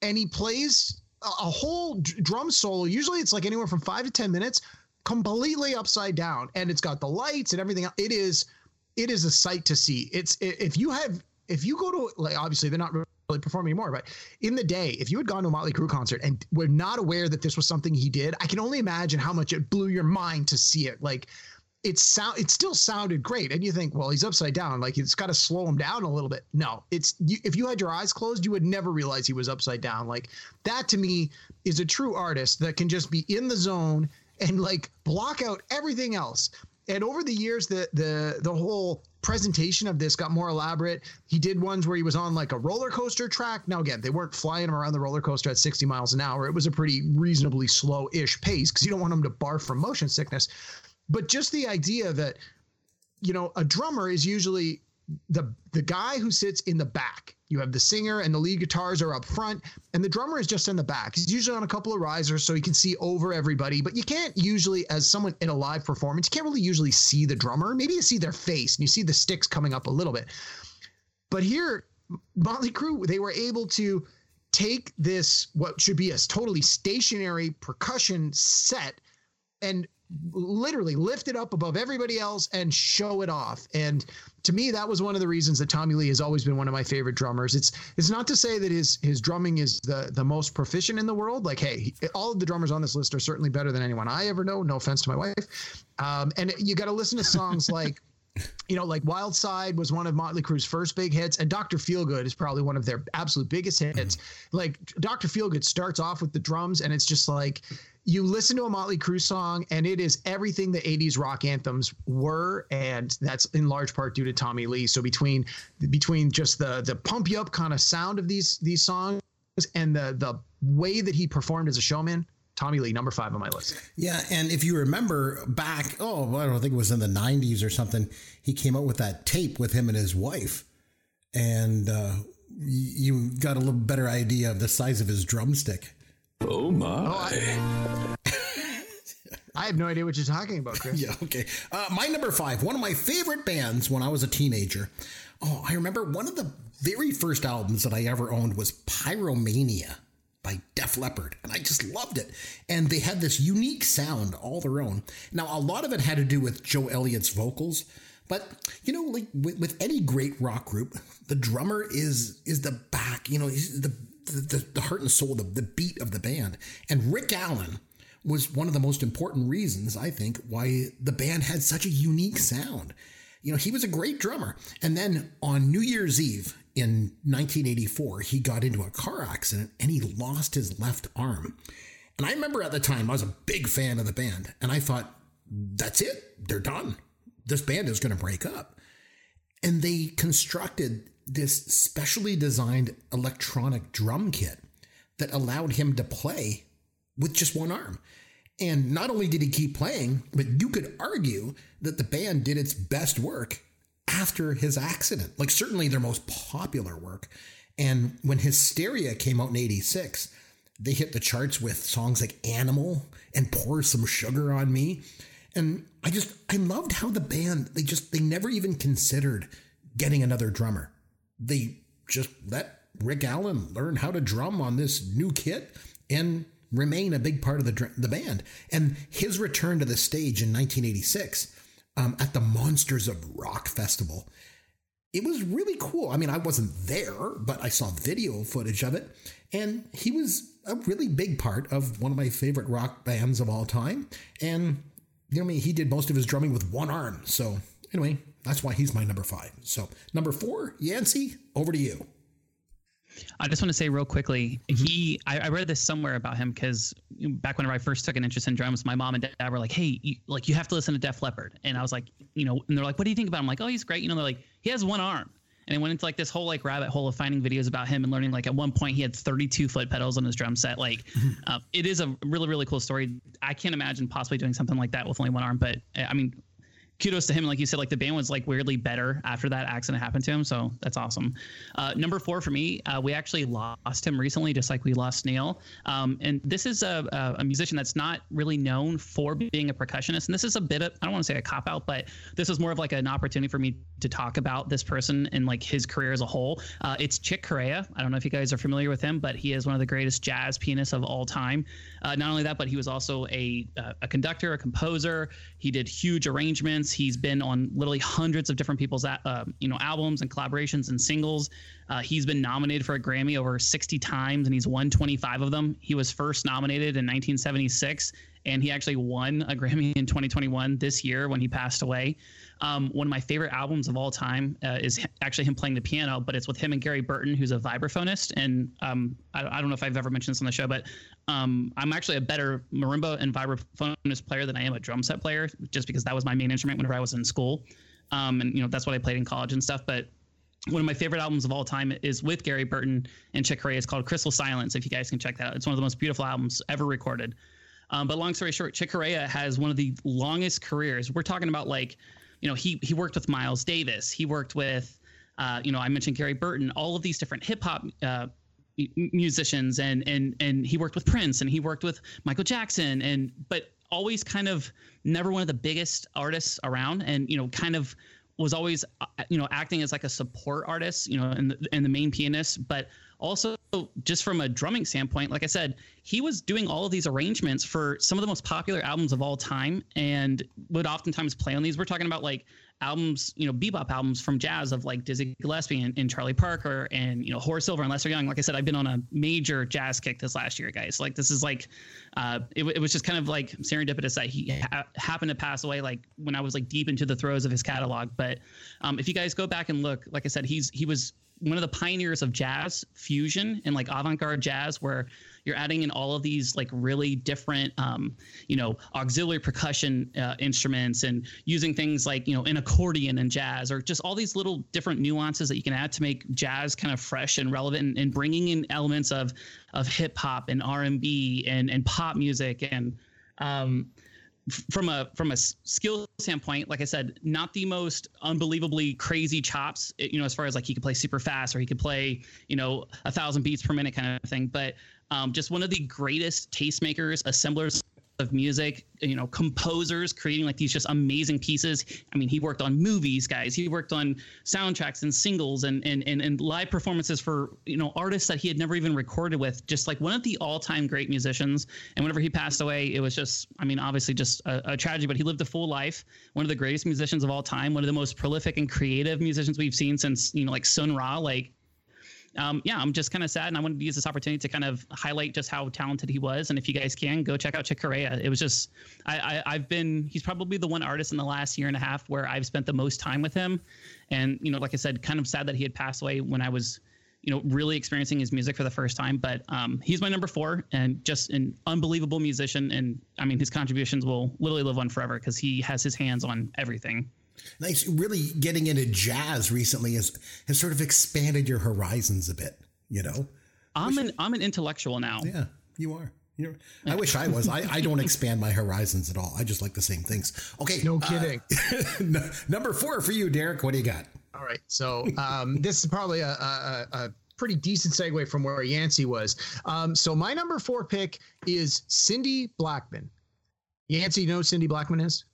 and he plays a, whole drum solo. Usually, it's like anywhere from five to ten minutes, completely upside down, and it's got the lights and everything. It is, it is a sight to see. It's if you have if you go to like obviously they're not really performing anymore, but in the day, if you had gone to a Motley Crue concert and were not aware that this was something he did, I can only imagine how much it blew your mind to see it. Like it sound it still sounded great. And you think well he's upside down. Like it's got to slow him down a little bit. No it's you, if you had your eyes closed you would never realize he was upside down. Like that to me is a true artist that can just be in the zone and like block out everything else. And over the years the the the whole presentation of this got more elaborate. He did ones where he was on like a roller coaster track. Now again they weren't flying him around the roller coaster at 60 miles an hour. It was a pretty reasonably slow-ish pace because you don't want him to barf from motion sickness but just the idea that you know a drummer is usually the the guy who sits in the back. You have the singer and the lead guitars are up front and the drummer is just in the back. He's usually on a couple of risers so he can see over everybody but you can't usually as someone in a live performance you can't really usually see the drummer. Maybe you see their face and you see the sticks coming up a little bit. But here motley crue they were able to take this what should be a totally stationary percussion set and literally lift it up above everybody else and show it off. And to me, that was one of the reasons that Tommy Lee has always been one of my favorite drummers. It's it's not to say that his his drumming is the the most proficient in the world. Like, hey, all of the drummers on this list are certainly better than anyone I ever know. No offense to my wife. Um, and you got to listen to songs like you know, like Wild Side was one of Motley Crue's first big hits, and Dr. Feelgood is probably one of their absolute biggest hits. Mm-hmm. Like Dr. Feelgood starts off with the drums, and it's just like you listen to a Motley Crue song, and it is everything the '80s rock anthems were, and that's in large part due to Tommy Lee. So between between just the the pump you up kind of sound of these these songs and the the way that he performed as a showman, Tommy Lee, number five on my list. Yeah, and if you remember back, oh, I don't think it was in the '90s or something, he came out with that tape with him and his wife, and uh, you got a little better idea of the size of his drumstick. Oh my. I have no idea what you're talking about, Chris. Yeah, okay. Uh, my number five, one of my favorite bands when I was a teenager. Oh, I remember one of the very first albums that I ever owned was Pyromania by Def Leppard, and I just loved it. And they had this unique sound all their own. Now, a lot of it had to do with Joe Elliott's vocals, but you know, like with, with any great rock group, the drummer is is the back. You know, the the, the heart and soul, the, the beat of the band. And Rick Allen was one of the most important reasons, I think, why the band had such a unique sound. You know, he was a great drummer. And then on New Year's Eve in 1984, he got into a car accident and he lost his left arm. And I remember at the time, I was a big fan of the band. And I thought, that's it. They're done. This band is going to break up. And they constructed this specially designed electronic drum kit that allowed him to play with just one arm. And not only did he keep playing, but you could argue that the band did its best work after his accident, like certainly their most popular work. And when Hysteria came out in 86, they hit the charts with songs like Animal and Pour Some Sugar on Me. And I just, I loved how the band, they just, they never even considered getting another drummer. They just let Rick Allen learn how to drum on this new kit and remain a big part of the the band. And his return to the stage in 1986 um, at the Monsters of Rock Festival, it was really cool. I mean, I wasn't there, but I saw video footage of it, and he was a really big part of one of my favorite rock bands of all time. And you know, I mean, he did most of his drumming with one arm. So anyway, that's why he's my number five. So number four, Yancey, over to you. I just want to say real quickly, he I, I read this somewhere about him because back whenever I first took an interest in drums, my mom and dad were like, "Hey, you, like you have to listen to Def Leppard," and I was like, you know, and they're like, "What do you think about him?" I'm like, "Oh, he's great." You know, they're like, "He has one arm." And I went into like this whole like rabbit hole of finding videos about him and learning like at one point he had 32 foot pedals on his drum set. Like, uh, it is a really really cool story. I can't imagine possibly doing something like that with only one arm, but uh, I mean, kudos to him. Like you said, like the band was like weirdly better after that accident happened to him. So that's awesome. Uh, number four for me, uh, we actually lost him recently, just like we lost Neil. Um, and this is a, a, a, musician that's not really known for being a percussionist. And this is a bit of, I don't want to say a cop out, but this is more of like an opportunity for me to talk about this person and like his career as a whole. Uh, it's Chick Corea. I don't know if you guys are familiar with him, but he is one of the greatest jazz pianists of all time. Uh, not only that, but he was also a, uh, a conductor, a composer. He did huge arrangements. He's been on literally hundreds of different people's uh, you know albums and collaborations and singles. Uh, he's been nominated for a Grammy over 60 times, and he's won 25 of them. He was first nominated in 1976, and he actually won a Grammy in 2021 this year when he passed away. Um, one of my favorite albums of all time uh, is actually him playing the piano, but it's with him and Gary Burton, who's a vibraphonist. And um, I, I, don't know if I've ever mentioned this on the show, but um, I'm actually a better marimba and vibraphonist player than I am a drum set player, just because that was my main instrument whenever I was in school. Um, and you know that's what I played in college and stuff. But one of my favorite albums of all time is with Gary Burton and Chick Corea. It's called Crystal Silence. If you guys can check that out, it's one of the most beautiful albums ever recorded. Um, but long story short, Chick Corea has one of the longest careers. We're talking about like you know, he he worked with Miles Davis. He worked with, uh, you know, I mentioned Gary Burton. All of these different hip hop. Uh, musicians and and and he worked with Prince and he worked with Michael Jackson and but always kind of never one of the biggest artists around and you know kind of was always uh, you know acting as like a support artist you know and the, and the main pianist but also just from a drumming standpoint like i said he was doing all of these arrangements for some of the most popular albums of all time and would oftentimes play on these. We're talking about like albums you know bebop albums from jazz of like dizzy gillespie and, and charlie parker and you know horace silver and lester young. Like i said i've been on a major jazz kick this last year guys. Like this is like uh, it, it was just kind of like serendipitous that he ha- happened to pass away like when i was like deep into the throes of his catalog. But um, if you guys go back and look like i said he's he was one of the pioneers of jazz fusion and like avant-garde jazz where you're adding in all of these like really different um, you know auxiliary percussion uh, instruments and using things like you know an accordion and jazz or just all these little different nuances that you can add to make jazz kind of fresh and relevant and, and bringing in elements of of hip hop and R&B and and pop music and um, from a from a skill standpoint, like I said, not the most unbelievably crazy chops. You know, as far as like he could play super fast or he could play, you know, a thousand beats per minute kind of thing. But um, just one of the greatest tastemakers, assemblers of music, you know, composers creating like these just amazing pieces. I mean, he worked on movies, guys. He worked on soundtracks and singles and and and, and live performances for you know artists that he had never even recorded with. Just like one of the all-time great musicians. And whenever he passed away, it was just, I mean, obviously just a, a tragedy. But he lived a full life. One of the greatest musicians of all time. One of the most prolific and creative musicians we've seen since you know like Sun Ra. Like um, yeah, I'm just kind of sad, and I wanted to use this opportunity to kind of highlight just how talented he was. And if you guys can, go check out Chick Corea. It was just I, I have been he's probably the one artist in the last year and a half where I've spent the most time with him, and you know, like I said, kind of sad that he had passed away when I was you know, really experiencing his music for the first time. But um, he's my number four and just an unbelievable musician. And I mean, his contributions will literally live on forever because he has his hands on everything. Nice. Really getting into jazz recently has has sort of expanded your horizons a bit. You know, I'm an I'm an intellectual now. Yeah, you are. You're, I wish I was. I, I don't expand my horizons at all. I just like the same things. Okay. No kidding. Uh, number four for you, Derek. What do you got? All right. So um, this is probably a, a, a pretty decent segue from where Yancey was. Um, so my number four pick is Cindy Blackman. Yancey, you know Cindy Blackman is?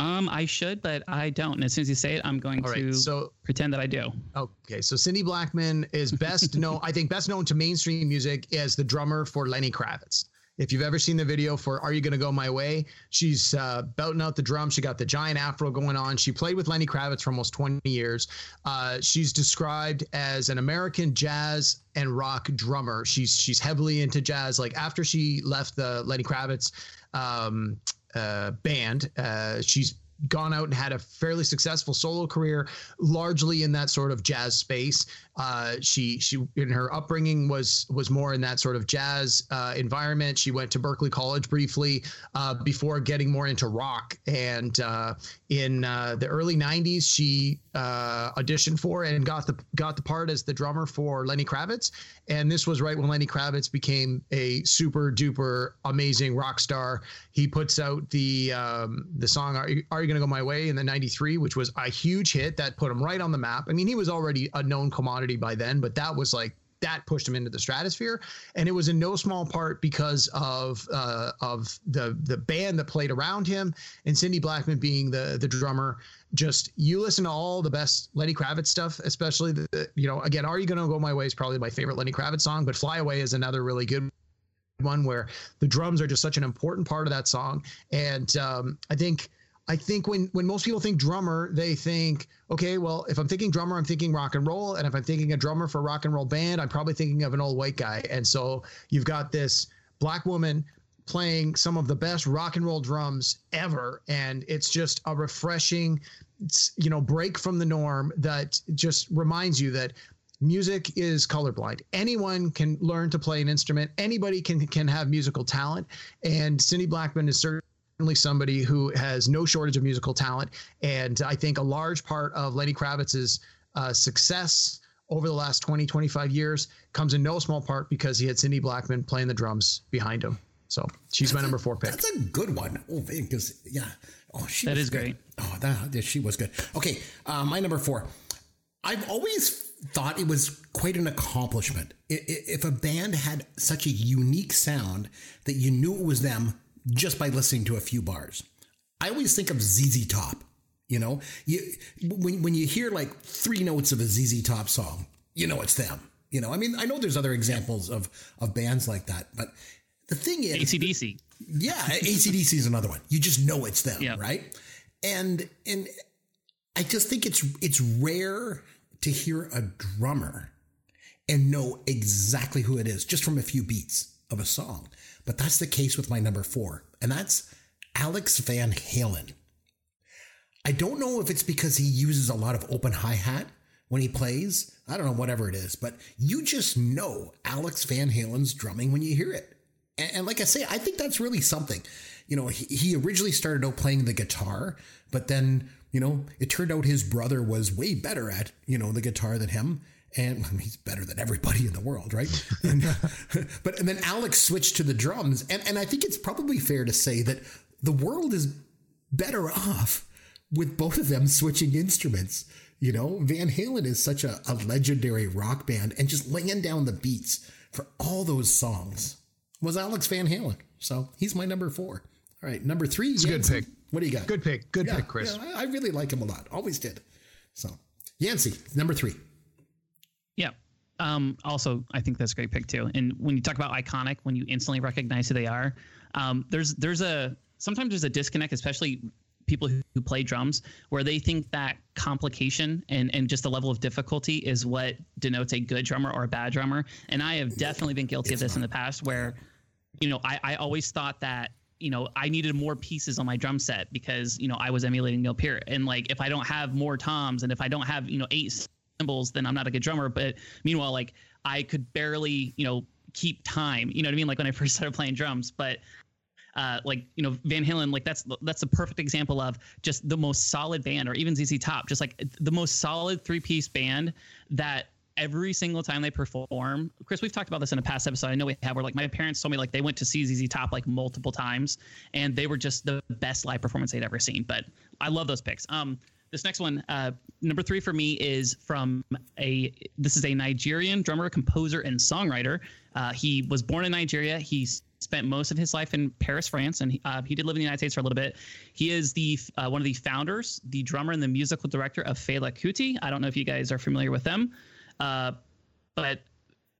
Um, I should, but I don't. And as soon as you say it, I'm going right, to so- pretend that I do. Okay, so Cindy Blackman is best known, I think, best known to mainstream music as the drummer for Lenny Kravitz. If you've ever seen the video for "Are You Gonna Go My Way," she's uh, belting out the drum. She got the giant afro going on. She played with Lenny Kravitz for almost 20 years. Uh, she's described as an American jazz and rock drummer. She's she's heavily into jazz. Like after she left the Lenny Kravitz um, uh, band, uh, she's gone out and had a fairly successful solo career, largely in that sort of jazz space. Uh, she she in her upbringing was was more in that sort of jazz uh, environment. She went to Berklee College briefly uh, before getting more into rock. And uh, in uh, the early '90s, she uh, auditioned for and got the got the part as the drummer for Lenny Kravitz. And this was right when Lenny Kravitz became a super duper amazing rock star. He puts out the um, the song "Are You, Are you Gonna Go My Way" in the '93, which was a huge hit that put him right on the map. I mean, he was already a known commodity by then, but that was like that pushed him into the stratosphere, and it was in no small part because of uh, of the the band that played around him and Cindy Blackman being the the drummer. Just you listen to all the best Lenny Kravitz stuff, especially the, the you know again, "Are You Gonna Go My Way" is probably my favorite Lenny Kravitz song, but "Fly Away" is another really good one where the drums are just such an important part of that song, and um, I think. I think when when most people think drummer, they think, okay, well, if I'm thinking drummer, I'm thinking rock and roll, and if I'm thinking a drummer for a rock and roll band, I'm probably thinking of an old white guy. And so you've got this black woman playing some of the best rock and roll drums ever, and it's just a refreshing, you know, break from the norm that just reminds you that music is colorblind. Anyone can learn to play an instrument. Anybody can can have musical talent, and Cindy Blackman is certainly certainly somebody who has no shortage of musical talent. And I think a large part of Lenny Kravitz's uh, success over the last 20, 25 years comes in no small part because he had Cindy Blackman playing the drums behind him. So she's my number four pick. That's a good one. Oh, because yeah. Oh, she That was good. great. Oh, that she was good. Okay, uh, my number four. I've always thought it was quite an accomplishment I- i- if a band had such a unique sound that you knew it was them just by listening to a few bars. I always think of ZZ Top. You know, you when when you hear like three notes of a ZZ Top song, you know it's them. You know, I mean, I know there's other examples of of bands like that, but the thing is, ACDC. yeah, ACDC is another one. You just know it's them, Yeah. right? And and I just think it's it's rare to hear a drummer and know exactly who it is just from a few beats of a song. But that's the case with my number four, and that's Alex Van Halen. I don't know if it's because he uses a lot of open hi hat when he plays. I don't know, whatever it is, but you just know Alex Van Halen's drumming when you hear it. And, and like I say, I think that's really something. You know, he, he originally started out playing the guitar, but then, you know, it turned out his brother was way better at, you know, the guitar than him. And I mean, he's better than everybody in the world, right? And, but and then Alex switched to the drums. And, and I think it's probably fair to say that the world is better off with both of them switching instruments. You know, Van Halen is such a, a legendary rock band, and just laying down the beats for all those songs was Alex Van Halen. So he's my number four. All right, number three. It's a good pick. What do you got? Good pick. Good Yeah, pick, Chris. yeah, I I really like him a lot. Always did. So Yancey, number three. Um, also, I think that's a great pick too. And when you talk about iconic, when you instantly recognize who they are, um, there's there's a sometimes there's a disconnect, especially people who, who play drums, where they think that complication and and just the level of difficulty is what denotes a good drummer or a bad drummer. And I have definitely been guilty of this in the past, where you know I, I always thought that you know I needed more pieces on my drum set because you know I was emulating Neil Peart, and like if I don't have more toms and if I don't have you know eight cymbals, then I'm not a good drummer. But meanwhile, like I could barely, you know, keep time. You know what I mean? Like when I first started playing drums, but uh, like you know Van Halen, like that's that's a perfect example of just the most solid band, or even ZZ Top, just like the most solid three piece band that every single time they perform. Chris, we've talked about this in a past episode. I know we have. Where like my parents told me like they went to see ZZ Top like multiple times, and they were just the best live performance they'd ever seen. But I love those picks. Um, this next one, uh, number three for me is from a. This is a Nigerian drummer, composer, and songwriter. Uh, he was born in Nigeria. He spent most of his life in Paris, France, and uh, he did live in the United States for a little bit. He is the uh, one of the founders, the drummer, and the musical director of Fela Kuti. I don't know if you guys are familiar with them, uh, but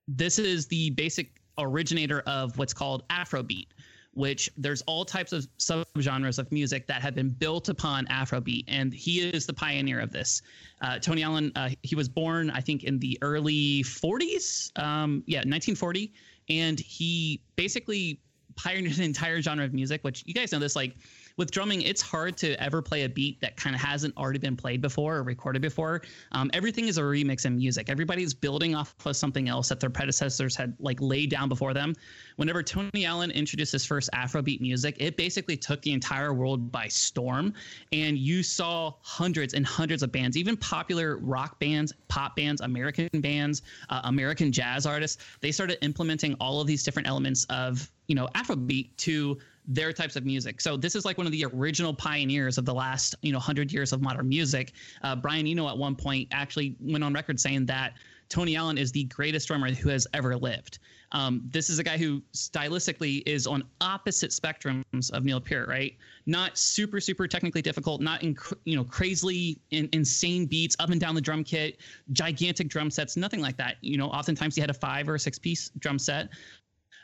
this is the basic originator of what's called Afrobeat which there's all types of subgenres of music that have been built upon Afrobeat, and he is the pioneer of this. Uh, Tony Allen, uh, he was born, I think, in the early 40s, um, yeah, 1940, and he basically pioneered an entire genre of music. Which you guys know this, like with drumming, it's hard to ever play a beat that kind of hasn't already been played before or recorded before. Um, everything is a remix in music. Everybody's building off of something else that their predecessors had like laid down before them. Whenever Tony Allen introduced his first Afrobeat music, it basically took the entire world by storm. And you saw hundreds and hundreds of bands, even popular rock bands, pop bands, American bands, uh, American jazz artists. They started implementing all of these different elements of you know Afrobeat to their types of music. So this is like one of the original pioneers of the last, you know, hundred years of modern music. Uh, Brian Eno at one point actually went on record saying that Tony Allen is the greatest drummer who has ever lived. Um, this is a guy who stylistically is on opposite spectrums of Neil Peart, right? Not super, super technically difficult, not in, you know crazily in, insane beats up and down the drum kit, gigantic drum sets, nothing like that. You know, oftentimes he had a five or a six piece drum set,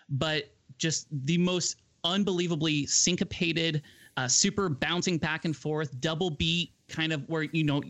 but just the most unbelievably syncopated, uh, super bouncing back and forth, double beat kind of where you know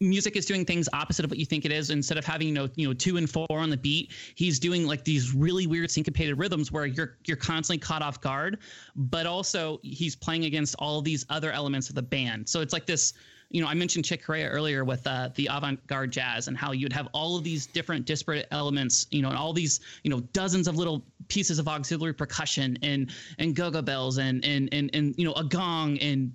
music is doing things opposite of what you think it is. Instead of having you know you know two and four on the beat he's doing like these really weird syncopated rhythms where you're you're constantly caught off guard. But also he's playing against all these other elements of the band. So it's like this you know, I mentioned Chick Corea earlier with uh, the avant-garde jazz and how you'd have all of these different disparate elements, you know, and all these, you know, dozens of little pieces of auxiliary percussion and and go-go bells and and and and you know a gong and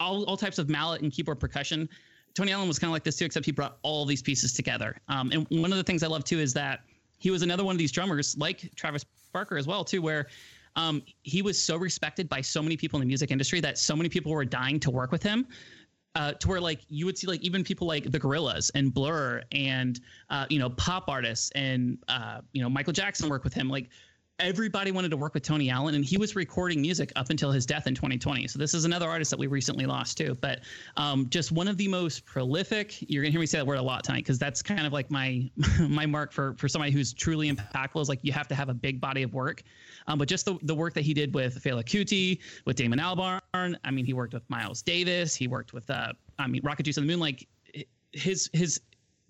all all types of mallet and keyboard percussion. Tony Allen was kind of like this too, except he brought all these pieces together. Um, and one of the things I love too is that he was another one of these drummers, like Travis Barker as well, too, where um, he was so respected by so many people in the music industry that so many people were dying to work with him uh, to where like you would see like even people like the Gorillaz and Blur and uh, you know pop artists and uh, you know Michael Jackson work with him. Like everybody wanted to work with Tony Allen, and he was recording music up until his death in 2020. So this is another artist that we recently lost too. But um, just one of the most prolific. You're gonna hear me say that word a lot tonight because that's kind of like my my mark for for somebody who's truly impactful is like you have to have a big body of work. Um, but just the, the work that he did with Fela Kuti, with Damon Albarn. I mean, he worked with Miles Davis. He worked with, uh, I mean, Rocket Juice on the Moon. Like his his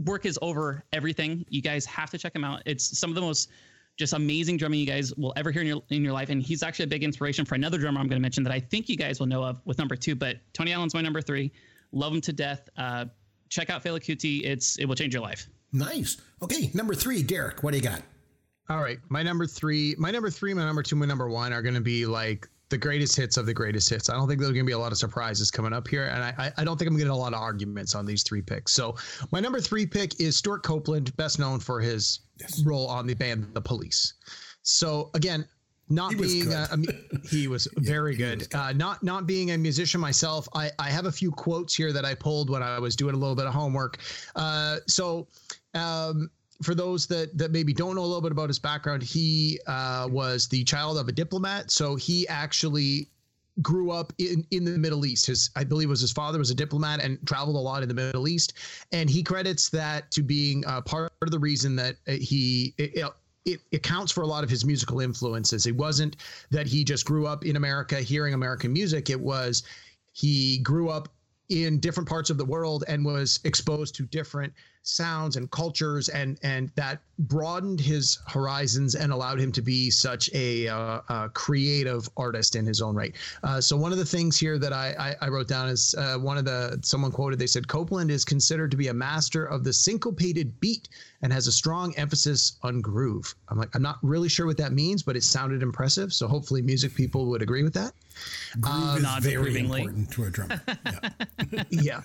work is over everything. You guys have to check him out. It's some of the most just amazing drumming you guys will ever hear in your in your life. And he's actually a big inspiration for another drummer I'm going to mention that I think you guys will know of with number two. But Tony Allen's my number three. Love him to death. Uh, check out Fela Kuti. It's it will change your life. Nice. Okay, number three, Derek. What do you got? All right, my number three, my number three, my number two, my number one are going to be like the greatest hits of the greatest hits. I don't think there's going to be a lot of surprises coming up here, and I, I don't think I'm getting a lot of arguments on these three picks. So my number three pick is Stewart Copeland, best known for his yes. role on the band The Police. So again, not he being a, a, he was very yeah, good. Was good. Uh, not not being a musician myself, I I have a few quotes here that I pulled when I was doing a little bit of homework. Uh, so. Um, for those that that maybe don't know a little bit about his background, he uh, was the child of a diplomat. So he actually grew up in, in the Middle East. His, I believe, was his father was a diplomat and traveled a lot in the Middle East, and he credits that to being uh, part of the reason that uh, he. It, it, accounts for a lot of his musical influences. It wasn't that he just grew up in America hearing American music. It was he grew up in different parts of the world and was exposed to different sounds and cultures and and that broadened his horizons and allowed him to be such a, uh, a creative artist in his own right. Uh, so one of the things here that I, I, I wrote down is uh, one of the someone quoted they said Copeland is considered to be a master of the syncopated beat and has a strong emphasis on groove. I'm like I'm not really sure what that means, but it sounded impressive. So hopefully music people would agree with that. Groove is very important to a drummer. Yeah. yeah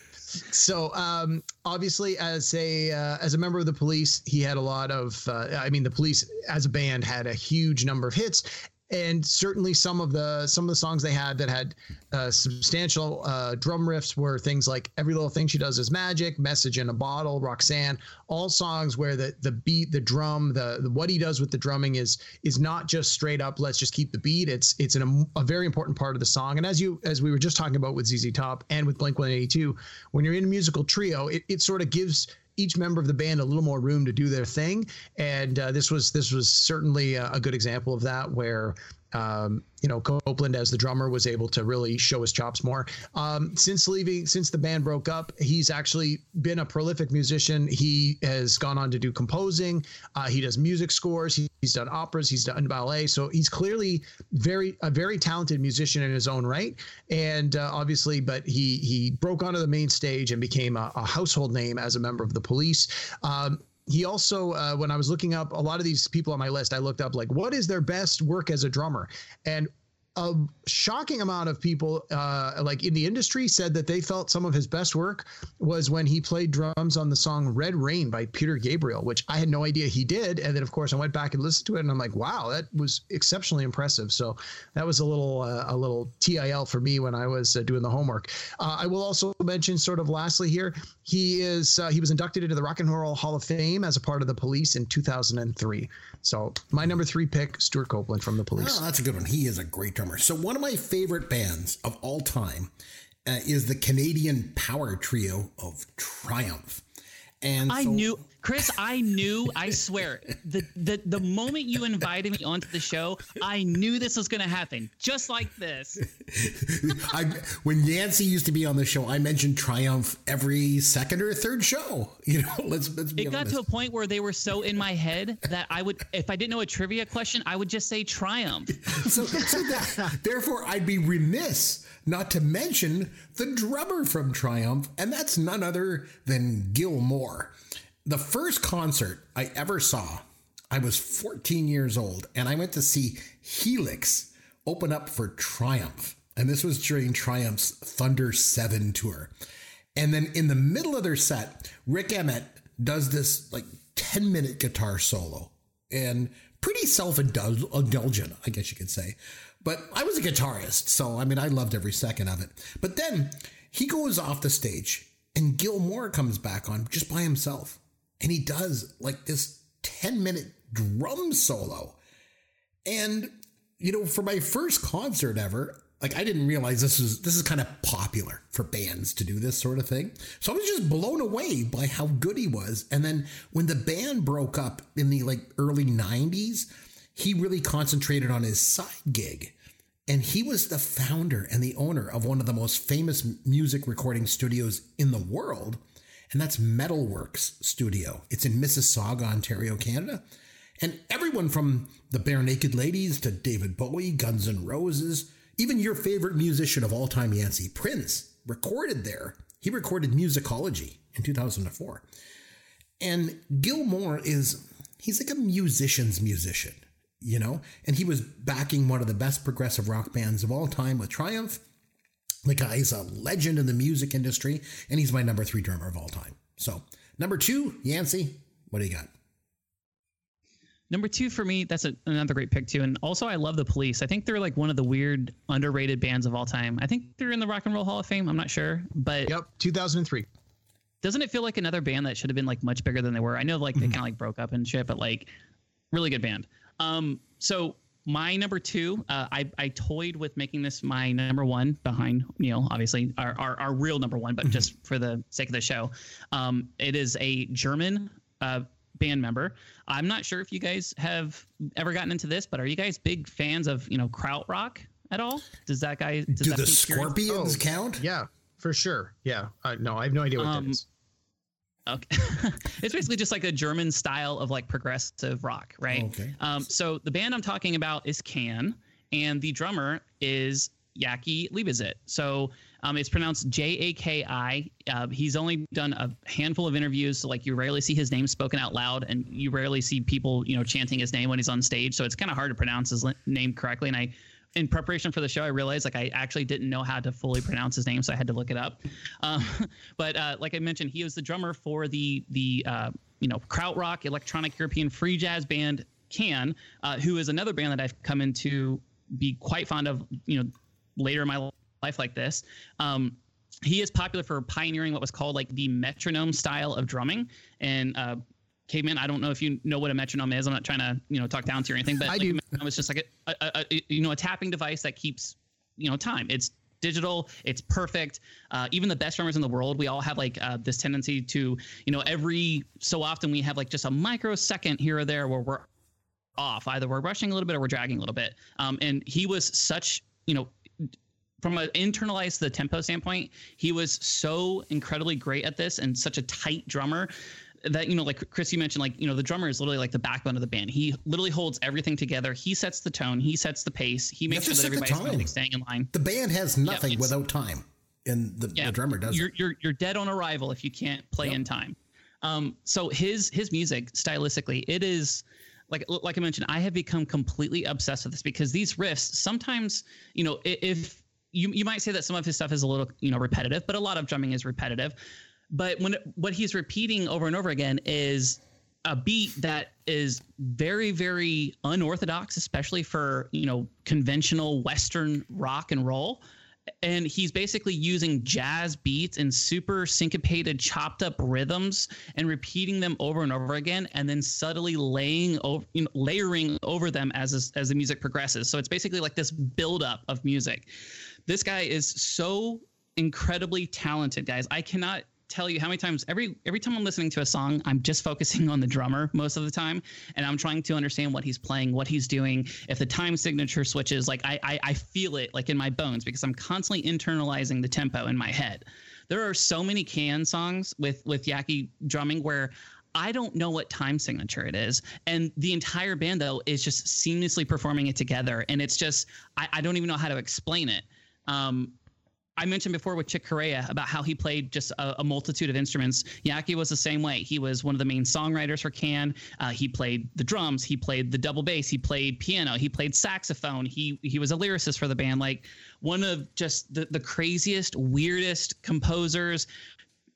so um, obviously, as a uh, as a member of the police, he had a lot of. Uh, I mean, the police as a band had a huge number of hits, and certainly some of the some of the songs they had that had uh, substantial uh, drum riffs were things like "Every Little Thing She Does Is Magic," "Message in a Bottle," "Roxanne," all songs where the the beat, the drum, the, the what he does with the drumming is is not just straight up. Let's just keep the beat. It's it's an, a very important part of the song. And as you as we were just talking about with ZZ Top and with Blink One Eighty Two, when you're in a musical trio, it, it sort of gives each member of the band a little more room to do their thing. And uh, this was this was certainly a, a, good example of that, where um, you know, Copeland as the drummer was able to really show his chops more. Um, since leaving, since the band broke up, he's actually been a prolific musician. He has gone on to do composing. Uh, he does music scores. He, he's done operas. He's done ballet. So he's clearly very a very talented musician in his own right. And uh, obviously, but he he broke onto the main stage and became a, a household name as a member of the Police. Um, he also uh, when i was looking up a lot of these people on my list i looked up like what is their best work as a drummer? And a shocking amount of people uh, like in the industry said that they felt some of his best work was when he played drums on the song red rain by peter gabriel which i had no idea he did. And then of course i went back and listened to it and i'm like wow that was exceptionally impressive. So that was a little uh, a little til for me when i was uh, doing the homework. Uh, i will also mention sort of lastly here he is uh, he was inducted into the rock and roll hall of fame as a part of the police in 2003 so my number three pick stewart copeland from the police. Oh, that's a good one. He is a great drummer. So one of my favorite bands of all time uh, is the Canadian power trio of Triumph. And I so, knew Chris, I knew, I swear, the, the the moment you invited me onto the show, I knew this was gonna happen. Just like this. I when Yancey used to be on the show, I mentioned Triumph every second or third show. You know, let's let's be It got to a point where they were so in my head that I would if I didn't know a trivia question, I would just say Triumph. so, so that, therefore I'd be remiss not to mention the drummer from Triumph, and that's none other than Gil Moore. The first concert I ever saw, I was 14 years old, and I went to see Helix open up for Triumph. And this was during Triumph's Thunder 7 tour. And then in the middle of their set, Rik Emmett does this like 10 minute guitar solo and pretty self indulgent, I guess you could say. But I was a guitarist, so I mean, I loved every second of it. But then he goes off the stage and Gil Moore comes back on just by himself. And he does like this 10 minute drum solo. And, you know, for my first concert ever, like I didn't realize this is this is kind of popular for bands to do this sort of thing. So I was just blown away by how good he was. And then when the band broke up in the like early 90s, he really concentrated on his side gig. And he was the founder and the owner of one of the most famous music recording studios in the world, and that's Metalworks Studio. It's in Mississauga, Ontario, Canada. And everyone from the Barenaked Ladies to David Bowie, Guns N' Roses, even your favorite musician of all time, Yancey Prince, recorded there. He recorded Musicology in 2004. And Gil Moore is, he's like a musician's musician you know, and he was backing one of the best progressive rock bands of all time with Triumph. The guy's a legend in the music industry, and he's my number three drummer of all time. So, number two, Yancey, what do you got? Number two for me, that's a, another great pick too. And also, I love the Police. I think they're like one of the weird, underrated bands of all time. I think they're in the Rock and Roll Hall of Fame. I'm not sure, but yep, 2003. Doesn't it feel like another band that should have been like much bigger than they were? I know like they mm-hmm. kind of like broke up and shit, but like really good band. Um, so my number two, uh, I, I toyed with making this my number one behind Neil, obviously our, our, our real number one, but mm-hmm. just for the sake of the show. Um, it is a German uh, band member. I'm not sure if you guys have ever gotten into this, but are you guys big fans of, you know, krautrock at all? Does that guy, does do that the Scorpions oh, count? Yeah, for sure. Yeah. Uh, no, I have no idea what um, that is. Okay. it's basically just like a German style of like progressive rock, right? Okay. Um, so the band I'm talking about is Can, and the drummer is Jaki Liebezeit. So um, it's pronounced J A K I. Uh, he's only done a handful of interviews, so like you rarely see his name spoken out loud, and you rarely see people, you know, chanting his name when he's on stage. So it's kind of hard to pronounce his name correctly. And I in preparation for the show, I realized like I actually didn't know how to fully pronounce his name, so I had to look it up. Um, but uh, like I mentioned, he was the drummer for the the uh, you know krautrock electronic European free jazz band Can, uh, who is another band that I've come into be quite fond of. You know, later in my life like this. Um, he is popular for pioneering what was called like the metronome style of drumming. And uh, Caveman, I don't know if you know what a metronome is. I'm not trying to you know talk down to you or anything, but I like, do. is just like a, a, a you know a tapping device that keeps you know time. It's digital. It's perfect. Uh, even the best drummers in the world, we all have like uh, this tendency to you know every so often we have like just a microsecond here or there where we're off. Either we're rushing a little bit or we're dragging a little bit. Um, and he was such you know from an internalized the tempo standpoint, he was so incredibly great at this and such a tight drummer that you know like chris you mentioned like you know the drummer is literally like the backbone of the band. He literally holds everything together. He sets the tone. He sets the pace. He makes sure that everybody's staying in line. The band has nothing it's- without time, and the, the drummer does. you're, you're you're dead on arrival if you can't play in time. Um, so his his music stylistically, it is like like I mentioned, I have become completely obsessed with this because these riffs sometimes, you know, if you you might say that some of his stuff is a little you know repetitive, but a lot of drumming is repetitive. But when what he's repeating over and over again is a beat that is very very unorthodox especially for you know conventional western rock and roll. And he's basically using jazz beats and super syncopated chopped up rhythms and repeating them over and over again and then subtly laying over you know, layering over them as as the music progresses. So it's basically like this buildup of music. This guy is so incredibly talented guys. I cannot tell you how many times every every time I'm listening to a song, I'm just focusing on the drummer most of the time, and I'm trying to understand what he's playing, what he's doing. If the time signature switches, like I I, I feel it like in my bones because I'm constantly internalizing the tempo in my head. There are so many can songs with with Jaki drumming where I don't know what time signature it is. And the entire band, though, is just seamlessly performing it together. And it's just, I, I don't even know how to explain it. Um, I mentioned before with Chick Corea about how he played just a, a multitude of instruments. Jaki was the same way. He was one of the main songwriters for Can. Uh, he played the drums. He played the double bass. He played piano. He played saxophone. He he was a lyricist for the band. Like one of just the, the craziest, weirdest composers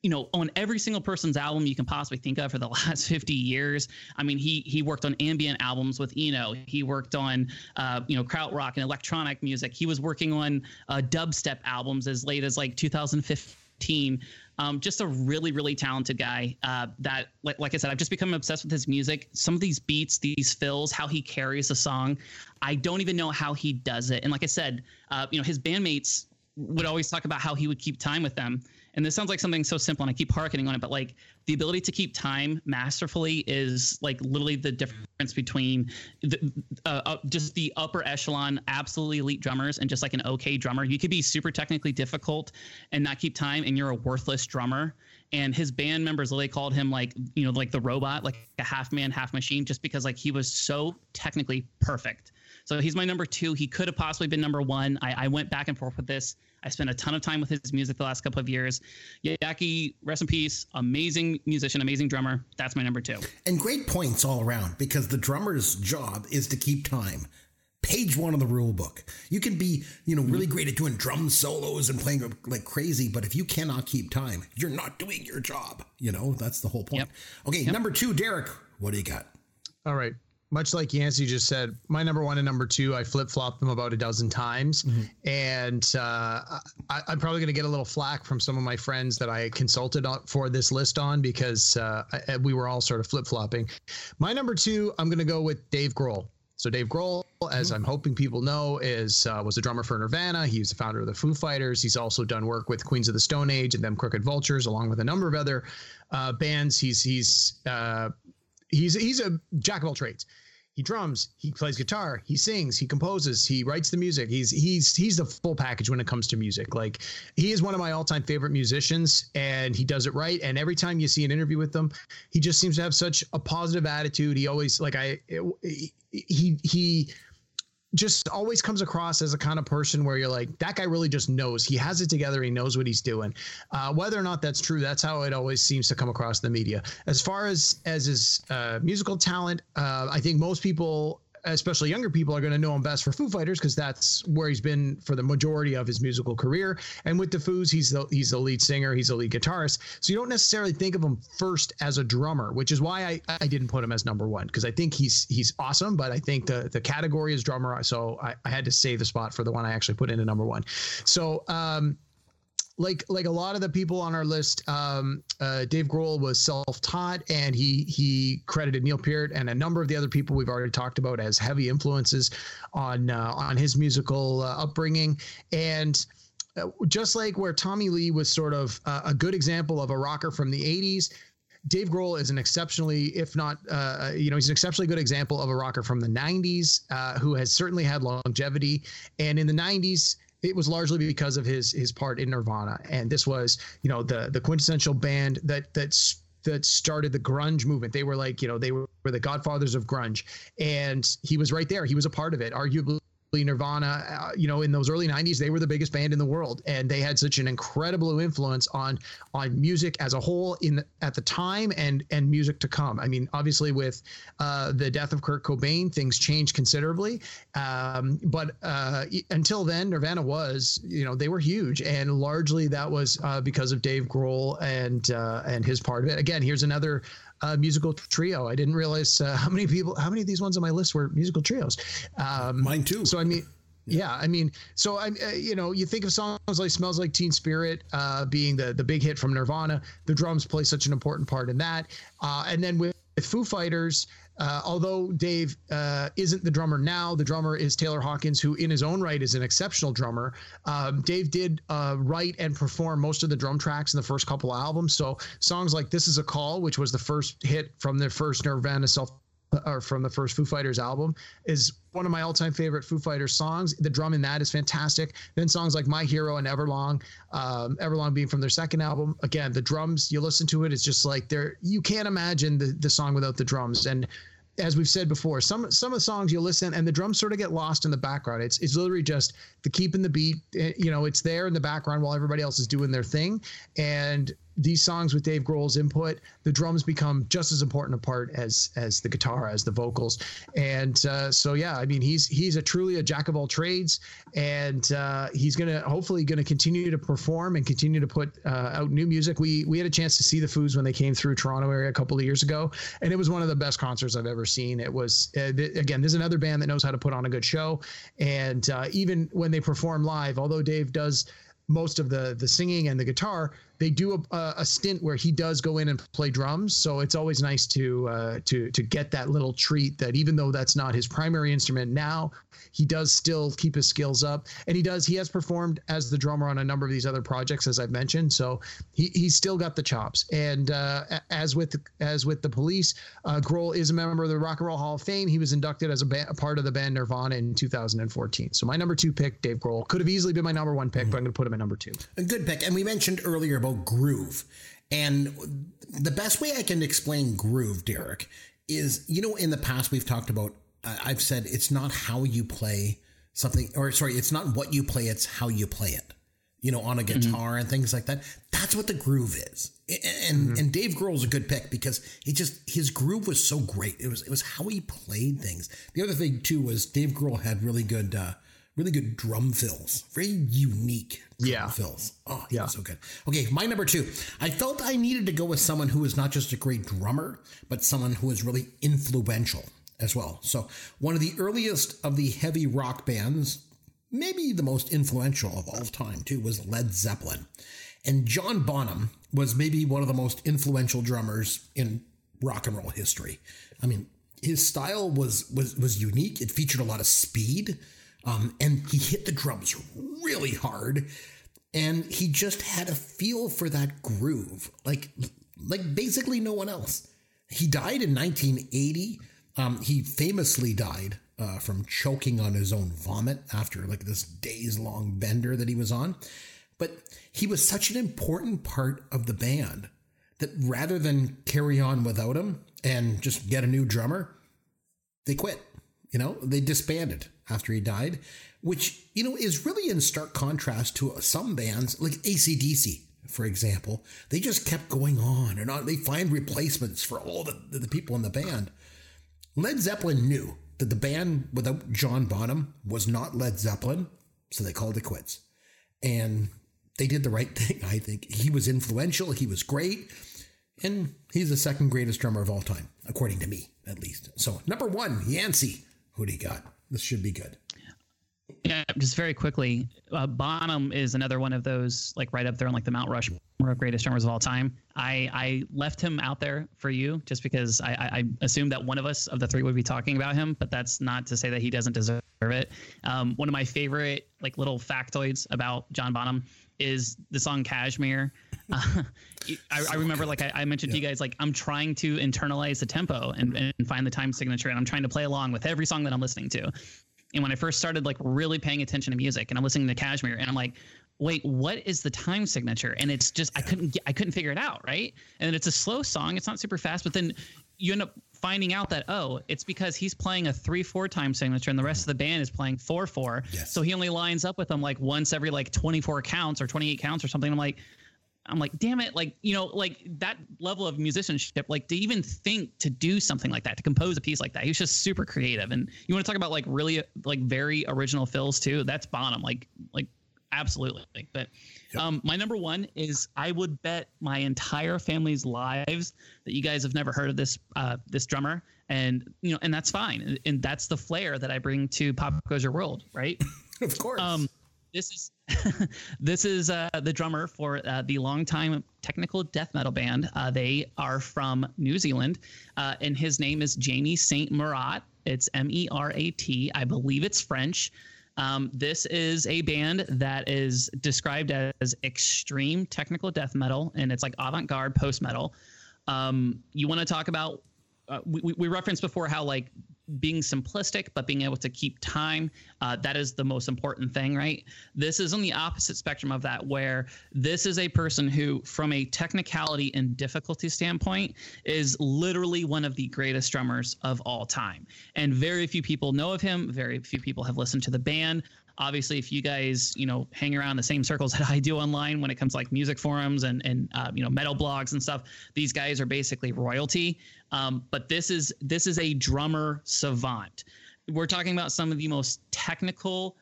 you know, on every single person's album you can possibly think of for the last 50 years. I mean, he he worked on ambient albums with Eno. He worked on uh, you know krautrock and electronic music. He was working on uh, dubstep albums as late as like 2015. Um, just a really really talented guy. Uh, that like like I said, I've just become obsessed with his music. Some of these beats, these fills, how he carries a song. I don't even know how he does it. And like I said, uh, you know, his bandmates would always talk about how he would keep time with them. And this sounds like something so simple, and I keep harkening on it, but like the ability to keep time masterfully is like literally the difference between the, uh, uh, just the upper echelon, absolutely elite drummers and just like an okay drummer. You could be super technically difficult and not keep time, and you're a worthless drummer. And his band members literally called him like, you know, like the robot, like a half man, half machine, just because like he was so technically perfect. So he's my number two. He could have possibly been number one. I, I went back and forth with this. I spent a ton of time with his music the last couple of years. Jaki, rest in peace. Amazing musician, amazing drummer. That's my number two. And great points all around because the drummer's job is to keep time. Page one of the rule book. You can be, you know, really great at doing drum solos and playing like crazy, but if you cannot keep time, you're not doing your job. You know, that's the whole point. Yep. Okay, number two, Derek, what do you got? All right. Much like Yancey just said, my number one and number two, I flip flopped them about a dozen times. And uh, I, I'm probably going to get a little flack from some of my friends that I consulted on, for this list on because uh, I, we were all sort of flip flopping. My number two, I'm going to go with Dave Grohl. So Dave Grohl, as I'm hoping people know, is uh, was a drummer for Nirvana. He's the founder of the Foo Fighters. He's also done work with Queens of the Stone Age and them Crooked Vultures, along with a number of other uh, bands. He's he's uh, he's he's a jack of all trades. He drums, he plays guitar, he sings, he composes, he writes the music. He's he's he's the full package when it comes to music. Like he is one of my all-time favorite musicians and he does it right and every time you see an interview with him, he just seems to have such a positive attitude. He always like I he he just always comes across as a kind of person where you're like that guy really just knows. He has it together. He knows what he's doing. Uh, whether or not that's true that's how it always seems to come across in the media. As far as as his uh, musical talent uh, i think most people especially younger people are going to know him best for Foo Fighters because that's where he's been for the majority of his musical career. And with the Foos, he's the he's the lead singer, he's the lead guitarist. So you don't necessarily think of him first as a drummer, which is why I, I didn't put him as number one because I think he's he's awesome, but I think the the category is drummer, so I, I had to save the spot for the one I actually put into number one. So um, like like a lot of the people on our list, um, uh, Dave Grohl was self-taught, and he he credited Neil Peart and a number of the other people we've already talked about as heavy influences on uh, on his musical uh, upbringing, and uh, just like where Tommy Lee was sort of uh, a good example of a rocker from the '80s. Dave Grohl is an exceptionally, if not, uh, you know, he's an exceptionally good example of a rocker from the 90s uh, who has certainly had longevity. And in the 90s, it was largely because of his his part in Nirvana, and this was you know the the quintessential band that that's that started the grunge movement. They were like you know they were, were the godfathers of grunge, and he was right there. He was a part of it, arguably Nirvana, uh, you know, in those early '90s, they were the biggest band in the world, and they had such an incredible influence on on music as a whole in at the time and and music to come. I mean, obviously, with uh, the death of Kurt Cobain, things changed considerably. Um, but uh, until then, Nirvana was, you know, they were huge, and largely that was uh, because of Dave Grohl and uh, and his part of it. Again, here's another uh, musical trio. I didn't realize uh, how many people, how many of these ones on my list were musical trios. Um, Mine too. So I mean, yeah, I mean, so I, uh, you know, you think of songs like "Smells Like Teen Spirit" uh, being the the big hit from Nirvana. The drums play such an important part in that, uh, and then with, with Foo Fighters. Uh, although Dave uh, isn't the drummer now, the drummer is Taylor Hawkins, who in his own right is an exceptional drummer. Um, Dave did uh, write and perform most of the drum tracks in the first couple albums. So songs like "This Is a Call," which was the first hit from their first Nirvana self or from the first Foo Fighters album is one of my all-time favorite Foo Fighters songs. The drum in that is fantastic. Then songs like My Hero and Everlong, um, Everlong being from their second album. Again, the drums, you listen to it, it's just like there you can't imagine the the song without the drums. And as we've said before, some some of the songs you listen and the drums sort of get lost in the background. It's it's literally just the keeping the beat. eh, You know, it's there in the background while everybody else is doing their thing. And these songs with Dave Grohl's input, the drums become just as important a part as as the guitar, as the vocals. And uh, so yeah, I mean he's he's a truly a jack of all trades, and uh, he's gonna hopefully gonna continue to perform and continue to put uh, out new music. We we had a chance to see the Foos when they came through Toronto area a couple of years ago, and it was one of the best concerts I've ever seen. It was uh, th- again, there's another band that knows how to put on a good show, and uh, even when they perform live, although Dave does most of the the singing and the guitar they do a, a, stint where he does go in and play drums so it's always nice to uh, to to get that little treat that even though that's not his primary instrument now he does still keep his skills up. And he does he has performed as the drummer on a number of these other projects as i've mentioned so he, he's still got the chops. And uh, as with as with the police uh, Grohl is a member of the rock and roll hall of fame. He was inducted as a, ba- a part of the band nirvana in 2014 so my number two pick dave Grohl could have easily been my number one pick but i'm going to put him at number two. A good pick. And we mentioned earlier groove. And the best way I can explain groove, Derek, is you know, in the past we've talked about, I've said it's not how you play something, or sorry, it's not what you play, it's how you play it. You know, on a guitar and things like that. That's what the groove is. And and Dave Grohl's a good pick because he just his groove was so great. It was it was how he played things. The other thing too was Dave Grohl had really good uh really good drum fills. Very unique drum Yeah. fills. Oh, Yeah. so good. Okay, my number two. I felt I needed to go with someone who is not just a great drummer, but someone who is really influential as well. So one of the earliest of the heavy rock bands, maybe the most influential of all time too, was Led Zeppelin. And John Bonham was maybe one of the most influential drummers in rock and roll history. I mean, his style was was was unique. It featured a lot of speed, um, and he hit the drums really hard. And he just had a feel for that groove, like like basically no one else. He died in 1980. Um, he famously died uh, from choking on his own vomit after like this days long bender that he was on. But he was such an important part of the band that rather than carry on without him and just get a new drummer, they quit. You know, they disbanded after he died, which, you know, is really in stark contrast to some bands like ACDC, for example. They just kept going on and on. They find replacements for all the, the people in the band. Led Zeppelin knew that the band without John Bonham was not Led Zeppelin, so they called it quits. And they did the right thing, I think. He was influential, he was great, and he's the second greatest drummer of all time, according to me, at least. So, number one, Yancey. Who do you got? This should be good. Yeah, just very quickly, uh, Bonham is another one of those like right up there on like the Mount Rushmore of greatest drummers of all time. I I left him out there for you just because I, I, I assumed that one of us of the three would be talking about him, but that's not to say that he doesn't deserve it. Um, one of my favorite like little factoids about John Bonham is the song Kashmir. Uh, I, I, remember, like I, I mentioned yeah. to you guys, like I'm trying to internalize the tempo and, and find the time signature, and I'm trying to play along with every song that I'm listening to. And when I first started like really paying attention to music and I'm listening to Kashmir, and I'm like, wait, what is the time signature? And it's just I couldn't get, I couldn't figure it out, right? And it's a slow song, it's not super fast, but then you end up finding out that oh, it's because he's playing a three four time signature and the rest of the band is playing four four. Yes. So he only lines up with them like once every like 24 counts or 28 counts or something. I'm like, I'm like, damn it, like you know, like that level of musicianship, like to even think to do something like that, to compose a piece like that, he was just super creative. And you want to talk about like really like very original fills too? That's Bonham, like like absolutely. But yep. um, my number one is I would bet my entire family's lives that you guys have never heard of this uh, this drummer, and you know, and that's fine, and that's the flair that I bring to Pop Goes Your World, right? of course. Um, this is this is uh, the drummer for uh, the longtime technical death metal band. Uh, they are from New Zealand, uh, and his name is Jamie Saint Merat. It's M E R A T. I believe it's French. Um, this is a band that is described as extreme technical death metal, and it's like avant-garde post metal. Um, you want to talk about? Uh, we, we referenced before how like being simplistic but being able to keep time uh, that is the most important thing right? This is on the opposite spectrum of that where this is a person who from a technicality and difficulty standpoint is literally one of the greatest drummers of all time. And very few people know of him. Very few people have listened to the band. Obviously if you guys you know hang around the same circles that i do online when it comes to like music forums and and uh, you know metal blogs and stuff these guys are basically royalty um, but this is this is a drummer savant we're talking about some of the most technical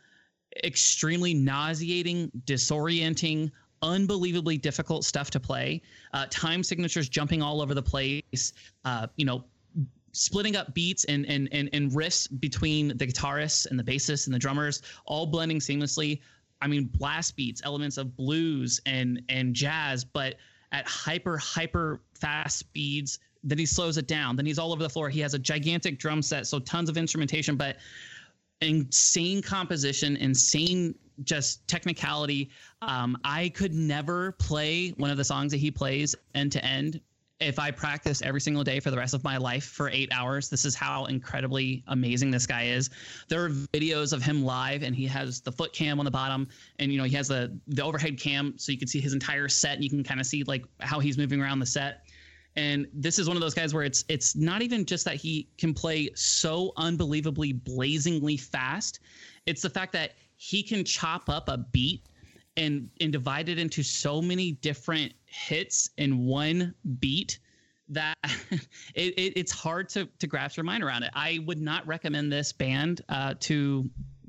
extremely nauseating disorienting unbelievably difficult stuff to play uh, time signatures jumping all over the place uh, you know splitting up beats and and and, and riffs between the guitarists and the bassists and the drummers, all blending seamlessly. I mean, blast beats, elements of blues and and jazz, but at hyper hyper fast speeds. Then he slows it down. Then he's all over the floor. He has a gigantic drum set, so tons of instrumentation, but insane composition, insane just technicality. Um, I could never play one of the songs that he plays end to end if I practice every single day for the rest of my life for eight hours, this is how incredibly amazing this guy is. There are videos of him live, and he has the foot cam on the bottom, and you know he has the the overhead cam, so you can see his entire set, and you can kind of see like how he's moving around the set. And this is one of those guys where it's it's not even just that he can play so unbelievably blazingly fast; it's the fact that he can chop up a beat and and divide it into so many different hits in one beat that it, it, it's hard to to grasp your mind around it. I would not recommend this band uh, to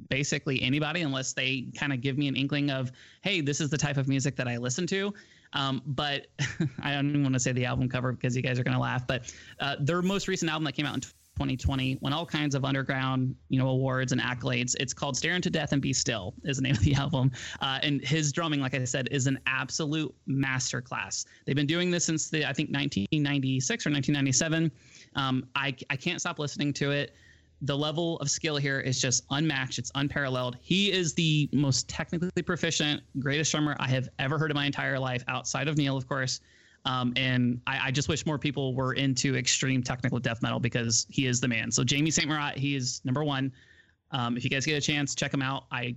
basically anybody unless they kind of give me an inkling of, hey, this is the type of music that I listen to. Um, but I don't even want to say the album cover because you guys are going to laugh. But uh, their most recent album that came out in 2020 won all kinds of underground you know awards and accolades. It's called stare into death and be still is the name of the album. Uh, and his drumming like i said is an absolute masterclass. They've been doing this since the i think 1996 or 1997 um, I, I can't stop listening to it the level of skill here is just unmatched. It's unparalleled. He is the most technically proficient, greatest drummer I have ever heard in my entire life, outside of Neil, of course. Um, and I, I, just wish more people were into extreme technical death metal because he is the man. So Jamie St. Merat, he is number one. Um, if you guys get a chance, check him out. I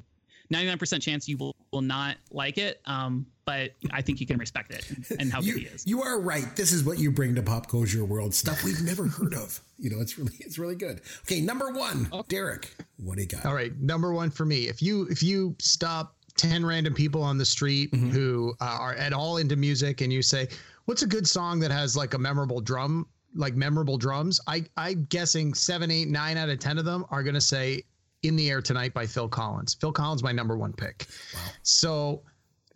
99% chance you will, will not like it, um, but I think you can respect it and how you, good he is. You are right. This is what you bring to Pop culture World stuff we've never heard of. You know, it's really it's really good. Okay, number one, okay. Derek, what do you got? All right, number one for me. If you if you stop 10 random people on the street mm-hmm. who uh, are at all into music and you say what's a good song that has like a memorable drum like memorable drums, I I'm guessing seven, eight, nine out of ten of them are gonna say "In the Air Tonight" by Phil Collins. Phil Collins, my number one pick. So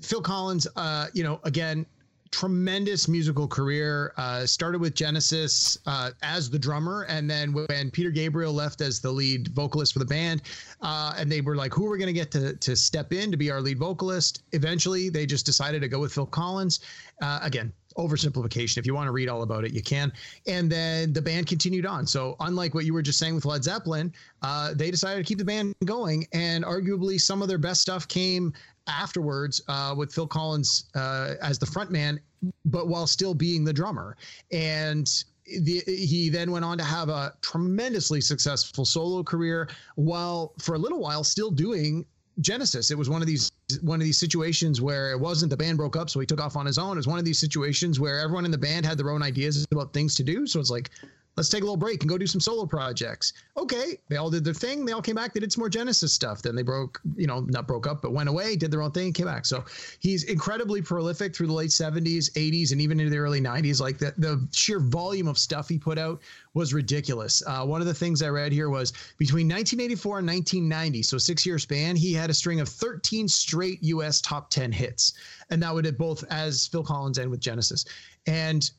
Phil Collins, uh, you know, again, tremendous musical career. Uh, started with Genesis uh, as the drummer, and then when Peter Gabriel left as the lead vocalist for the band, uh, and they were like, "Who are we going to get to to step in to be our lead vocalist?" Eventually, they just decided to go with Phil Collins. Uh, again, oversimplification. If you want to read all about it, you can. And then the band continued on. So unlike what you were just saying with Led Zeppelin, uh, they decided to keep the band going, and arguably some of their best stuff came afterwards uh, with Phil Collins uh, as the frontman, but while still being the drummer. And the, he then went on to have a tremendously successful solo career, while for a little while still doing Genesis. It was one of these one of these situations where it wasn't the band broke up, so he took off on his own. It was one of these situations where everyone in the band had their own ideas about things to do. So it's like, let's take a little break and go do some solo projects. Okay, they all did their thing. They all came back. They did some more Genesis stuff. Then they broke, you know, not broke up, but went away, did their own thing, came back. So he's incredibly prolific through the late 70s, 80s, and even into the early 90s. Like the, the sheer volume of stuff he put out was ridiculous. Uh, one of the things I read here was between 1984 and 1990, so six year span, he had a string of 13 straight US top 10 hits. And that would have both as Phil Collins and with Genesis. And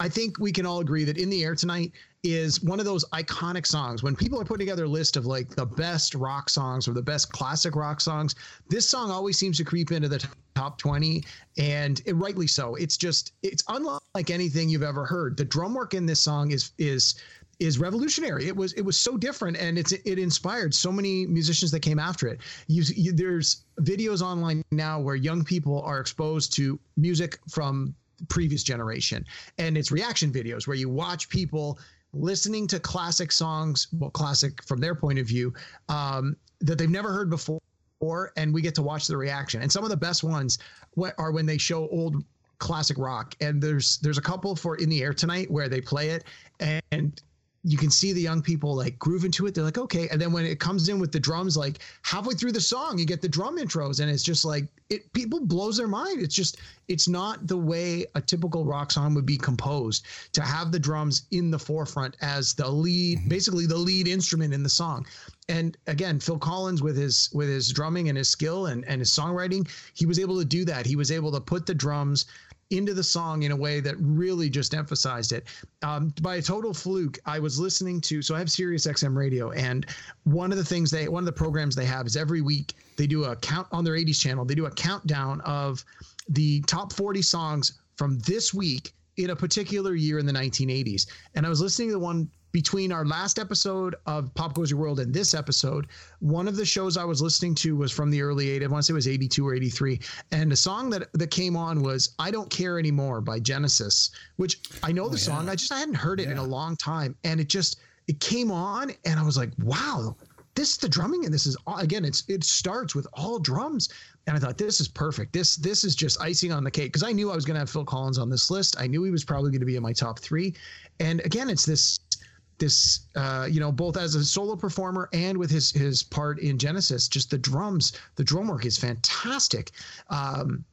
I think we can all agree that In the Air Tonight is one of those iconic songs. When people are putting together a list of like the best rock songs or the best classic rock songs, this song always seems to creep into the top 20 and it, rightly so. It's just it's unlike anything you've ever heard. The drum work in this song is is is revolutionary. It was it was so different, and it's it inspired so many musicians that came after it. You, you, there's videos online now where young people are exposed to music from previous generation, and it's reaction videos where you watch people listening to classic songs, well, classic from their point of view, um, that they've never heard before, and we get to watch the reaction. And some of the best ones are when they show old classic rock and there's there's a couple for in the air tonight where they play it and you can see the young people like groove into it. They're like, okay. And then when it comes in with the drums, like halfway through the song, you get the drum intros, and it's just like it people blows their mind. It's just it's not the way a typical rock song would be composed to have the drums in the forefront as the lead, mm-hmm. basically the lead instrument in the song. And again, Phil Collins with his with his drumming and his skill and, and his songwriting, he was able to do that. He was able to put the drums into the song in a way that really just emphasized it. Um, by a total fluke, I was listening to so I have Sirius XM radio, and one of the things they one of the programs they have is every week they do a count on their 80s channel. They do a countdown of the top 40 songs from this week in a particular year in the 1980s. And I was listening to the one between our last episode of Pop Goes Your World and this episode, one of the shows I was listening to was from the early 80s. I want to say it was 82 or 83. And the song that, that came on was I Don't Care Anymore by Genesis, which I know the oh, song. I just I hadn't heard it yeah. in a long time. And it just it came on and I was like, wow, this the drumming and this is again, it's it starts with all drums. And I thought this is perfect. This this is just icing on the cake because I knew I was going to have Phil Collins on this list. I knew he was probably going to be in my top three. And again, it's this this uh, you know both as a solo performer and with his his part in Genesis. Just the drums, the drum work is fantastic. Um,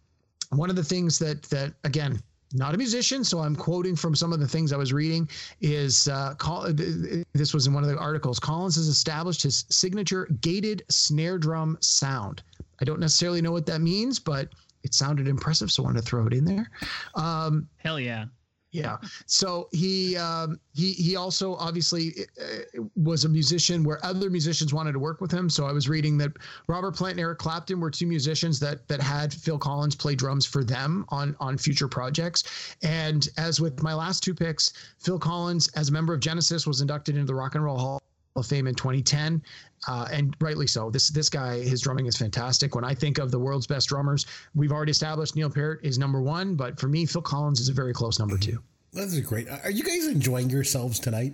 one of the things that that again not a musician, so I'm quoting from some of the things I was reading. Is uh, this was in one of the articles? Collins has established his signature gated snare drum sound. I don't necessarily know what that means, but it sounded impressive, so I wanted to throw it in there. Um, Hell yeah! Yeah. So he um, he he also obviously uh, was a musician where other musicians wanted to work with him. So I was reading that Robert Plant and Eric Clapton were two musicians that that had Phil Collins play drums for them on on future projects. And as with my last two picks, Phil Collins, as a member of Genesis, was inducted into the Rock and Roll Hall of Fame in 2010, uh, and rightly so. This this guy, his drumming is fantastic. When I think of the world's best drummers, we've already established Neil Peart is number one, but for me, Phil Collins is a very close number two. That's great. Are you guys enjoying yourselves tonight?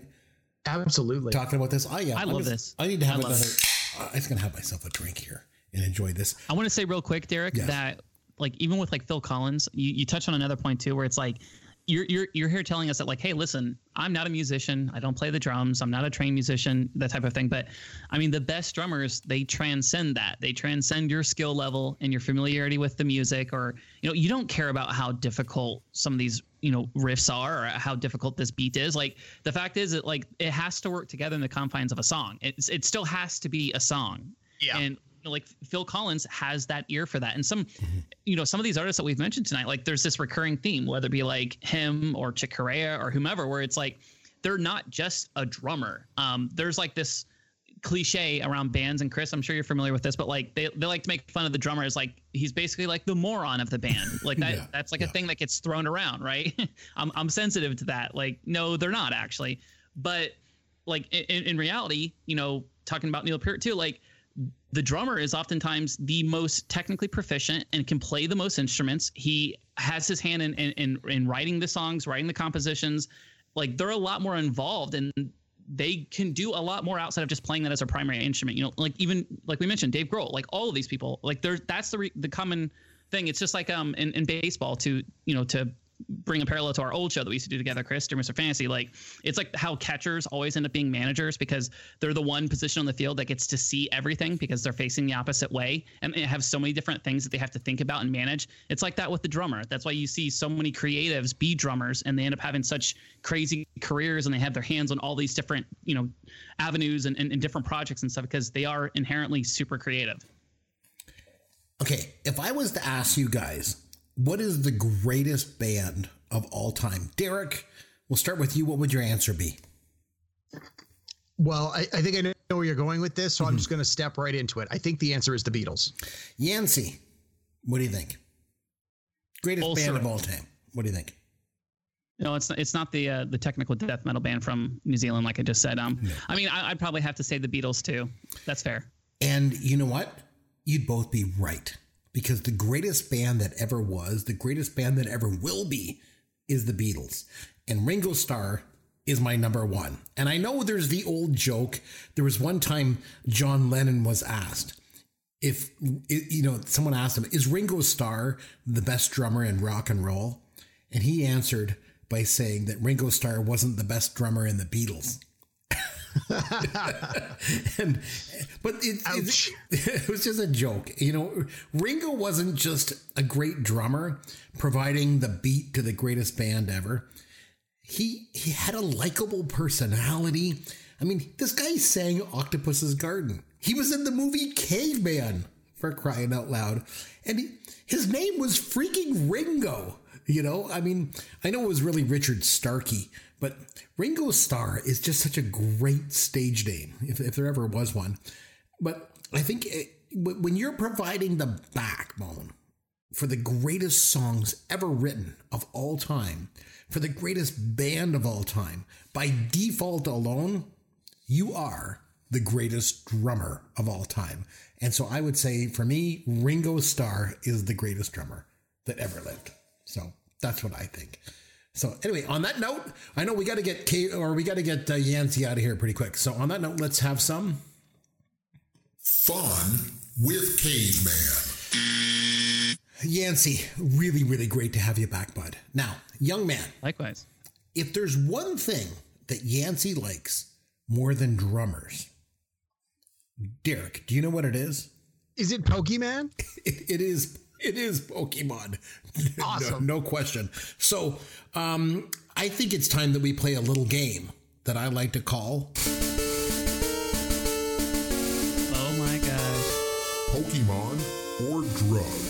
Absolutely. Talking about this, I am. I love this. I need to have another. It. I was gonna have myself a drink here and enjoy this. I want to say real quick, Derek, yes. that like even with like Phil Collins, you, you touch on another point too, where it's like you're you're you're here telling us that like, hey, listen, I'm not a musician. I don't play the drums. I'm not a trained musician, that type of thing. But I mean, the best drummers they transcend that. They transcend your skill level and your familiarity with the music, or you know, you don't care about how difficult some of these you know riffs are or how difficult this beat is like the fact is that like it has to work together in the confines of a song it's, it still has to be a song Yeah. and know, like phil collins has that ear for that and some you know some of these artists that we've mentioned tonight like there's this recurring theme whether it be like him or chick Corea or whomever where it's like they're not just a drummer um there's like this cliche around bands and Chris, I'm sure you're familiar with this, but like they, they like to make fun of the drummer as like he's basically like the moron of the band. Like that Yeah, that's like a thing that gets thrown around, right? I'm I'm sensitive to that. Like, no, they're not actually. But like in, in reality, you know, talking about Neil Peart too, like the drummer is oftentimes the most technically proficient and can play the most instruments. He has his hand in in, in, in writing the songs, writing the compositions. Like they're a lot more involved and they can do a lot more outside of just playing that as a primary instrument. You know, like even like we mentioned, Dave Grohl, like all of these people, like there's that's the re- the common thing. It's just like um in, in baseball to you know to bring a parallel to our old show that we used to do together, Chris, or Mr. Fantasy. Like it's like how catchers always end up being managers because they're the one position on the field that gets to see everything because they're facing the opposite way and they have so many different things that they have to think about and manage. It's like that with the drummer. That's why you see so many creatives be drummers and they end up having such crazy careers and they have their hands on all these different, you know, avenues and, and, and different projects and stuff because they are inherently super creative. Okay, if I was to ask you guys, what is the greatest band of all time? Derek, we'll start with you. What would your answer be? Well, I, I think I know where you're going with this, so I'm just going to step right into it. I think the answer is the Beatles. Yancey, what do you think? Greatest Also- band of all time. What do you think? No, it's not, it's not the uh, the technical death metal band from New Zealand, like I just said. Um, I mean, I, I'd probably have to say the Beatles too. That's fair. And you know what? You'd both be right. Because the greatest band that ever was, the greatest band that ever will be, is the Beatles. And Ringo Starr is my number one. And I know there's the old joke. There was one time John Lennon was asked if, you know, someone asked him, is Ringo Starr the best drummer in rock and roll? And he answered by saying that Ringo Starr wasn't the best drummer in the Beatles. and but it, it, it was just a joke. You know ringo wasn't just a great drummer providing the beat to the greatest band ever. He he had a likable personality. I mean this guy sang octopus's garden. He was in the movie caveman for crying out loud. And he, his name was freaking ringo you know i mean i know it was really richard starkey but Ringo Starr is just such a great stage name, if, if there ever was one. But I think it, when you're providing the backbone for the greatest songs ever written of all time, for the greatest band of all time, by default alone, you are the greatest drummer of all time. And so I would say for me, Ringo Starr is the greatest drummer that ever lived. So that's what I think. So anyway, on that note, I know we got to get K or we got to get uh, Yancey out of here pretty quick. So on that note, let's have some fun with Caveman. Yancey, really, really great to have you back, bud. Now, young man, likewise. If there's one thing that Yancey likes more than drummers, Derek, do you know what it is? Is it Pokemon? it, it is it is Pokemon. Awesome. no, no, question. So, um, I think it's time that we play a little game that I like to call. Oh my gosh. Pokemon or drug?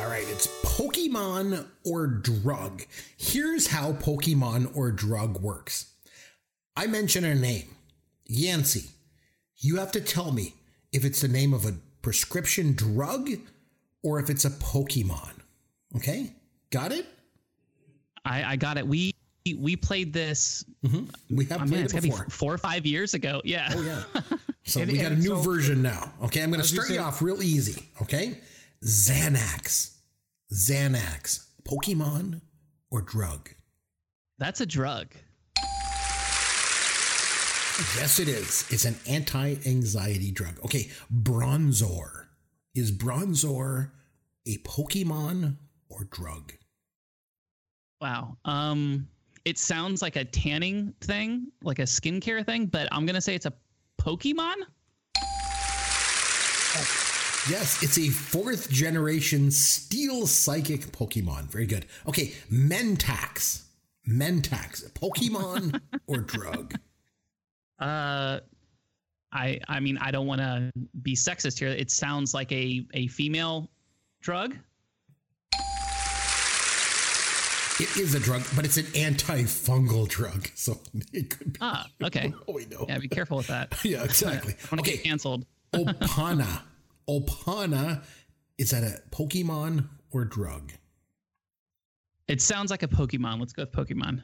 All right, it's Pokemon or drug. Here's how Pokemon or drug works I mention a name, Yancey. You have to tell me if it's the name of a prescription drug or if it's a Pokemon. Okay? Got it? I, I got it. We we played this. Mm-hmm. We have oh, played man, it it's before. be four or five years ago. Yeah. Oh yeah. So And- we got a new so- version now. Okay, I'm going to start you off real easy. Okay, Xanax, Xanax, Pokemon or drug? That's a drug. Yes, it is. It's an anti-anxiety drug. Okay, Bronzor. Is Bronzor a Pokemon or drug? Wow. Um, it sounds like a tanning thing, like a skincare thing, but I'm gonna say it's a Pokemon. Yes, it's a fourth generation steel psychic Pokemon. Very good. Okay, Mentax. Mentax. Pokemon or drug? Uh, I I mean I don't want to be sexist here. It sounds like a a female drug. It is a drug, but it's an antifungal drug. So it could be. Ah, okay. Oh, we know. Yeah, be careful with that. Yeah, exactly. I want to Okay, canceled. Opana. Opana. Is that a Pokemon or drug? It sounds like a Pokemon. Let's go with Pokemon.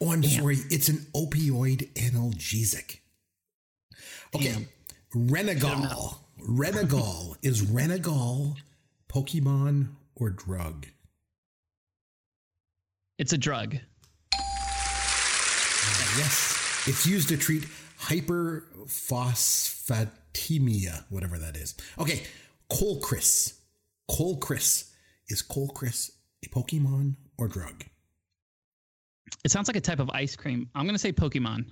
Oh, I'm sorry. It's an opioid analgesic. Okay. Renagel. Renagel. is Renagel Pokemon or drug? It's a drug. Uh, yes. It's used to treat hyperphosphatemia, whatever that is. Okay. Colcrys. Colcrys. Is Colcrys a Pokemon or drug? It sounds like a type of ice cream. I'm gonna say Pokemon.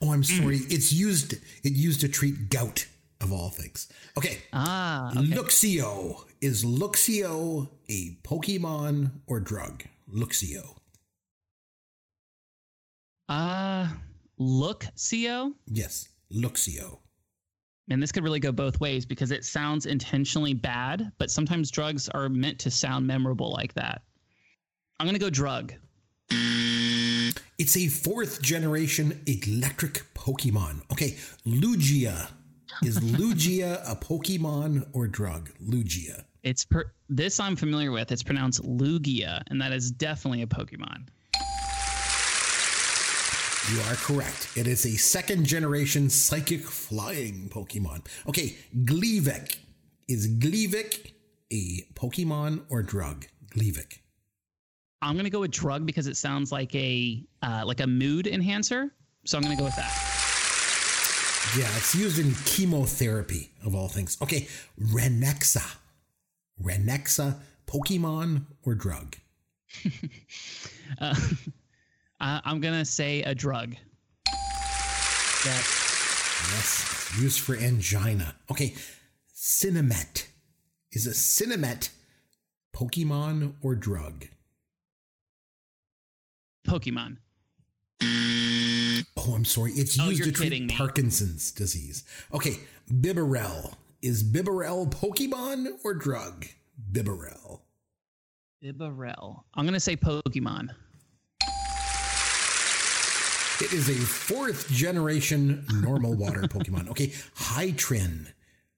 Oh, I'm sorry. It's used it used to treat gout of all things. Okay. Ah, okay. Luxio. Is Luxio a Pokemon or drug? Luxio. Uh, look, Co. Yes, Luxio. And this could really go both ways because it sounds intentionally bad, but sometimes drugs are meant to sound memorable like that. I'm gonna go drug. It's a fourth generation electric Pokemon. Okay, Lugia. Is Lugia a Pokemon or drug? Lugia. It's per- this I'm familiar with. It's pronounced Lugia, and that is definitely a Pokemon. You are correct. It is a second generation psychic flying Pokemon. Okay, Gleevec. Is Gleevec a Pokemon or drug? Gleevec. I'm gonna go with drug because it sounds like a uh, like a mood enhancer. So I'm gonna go with that. Yeah, it's used in chemotherapy of all things. Okay, Ranexa. Ranexa, Pokemon or drug? Uh, I'm gonna say a drug. Yeah. Yes, used for angina. Okay, Sinemet. Is a Sinemet Pokemon or drug? Pokemon. Oh, I'm sorry. It's Oh, used you're to treat. Parkinson's disease. Okay, Bibarel. Is Bibarel Pokemon or drug? Bibarel. Bibarel. I'm gonna say Pokemon. It is a fourth generation normal water Pokemon. Okay, Hytrin.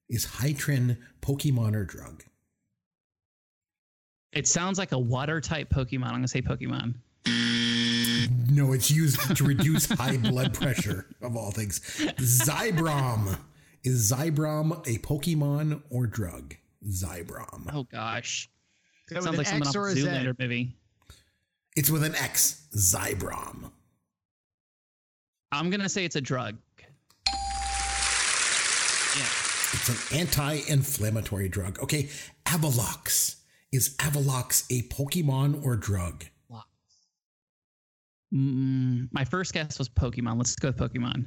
Is Hytrin Pokemon or drug? It sounds like a water type Pokemon. I'm gonna say Pokemon. No, it's used to reduce high blood pressure, of all things. Xibrom. Is Xibrom a Pokemon or drug? Xibrom. Oh gosh. Is that sounds like an something X off or a a Z? Zoolander movie. It's with an X. Xibrom. I'm gonna say it's a drug. Yeah. It's an anti inflammatory drug. Okay, Avelox. Is Avelox a Pokemon or drug? Mm, my first guess was Pokemon. Let's go with Pokemon.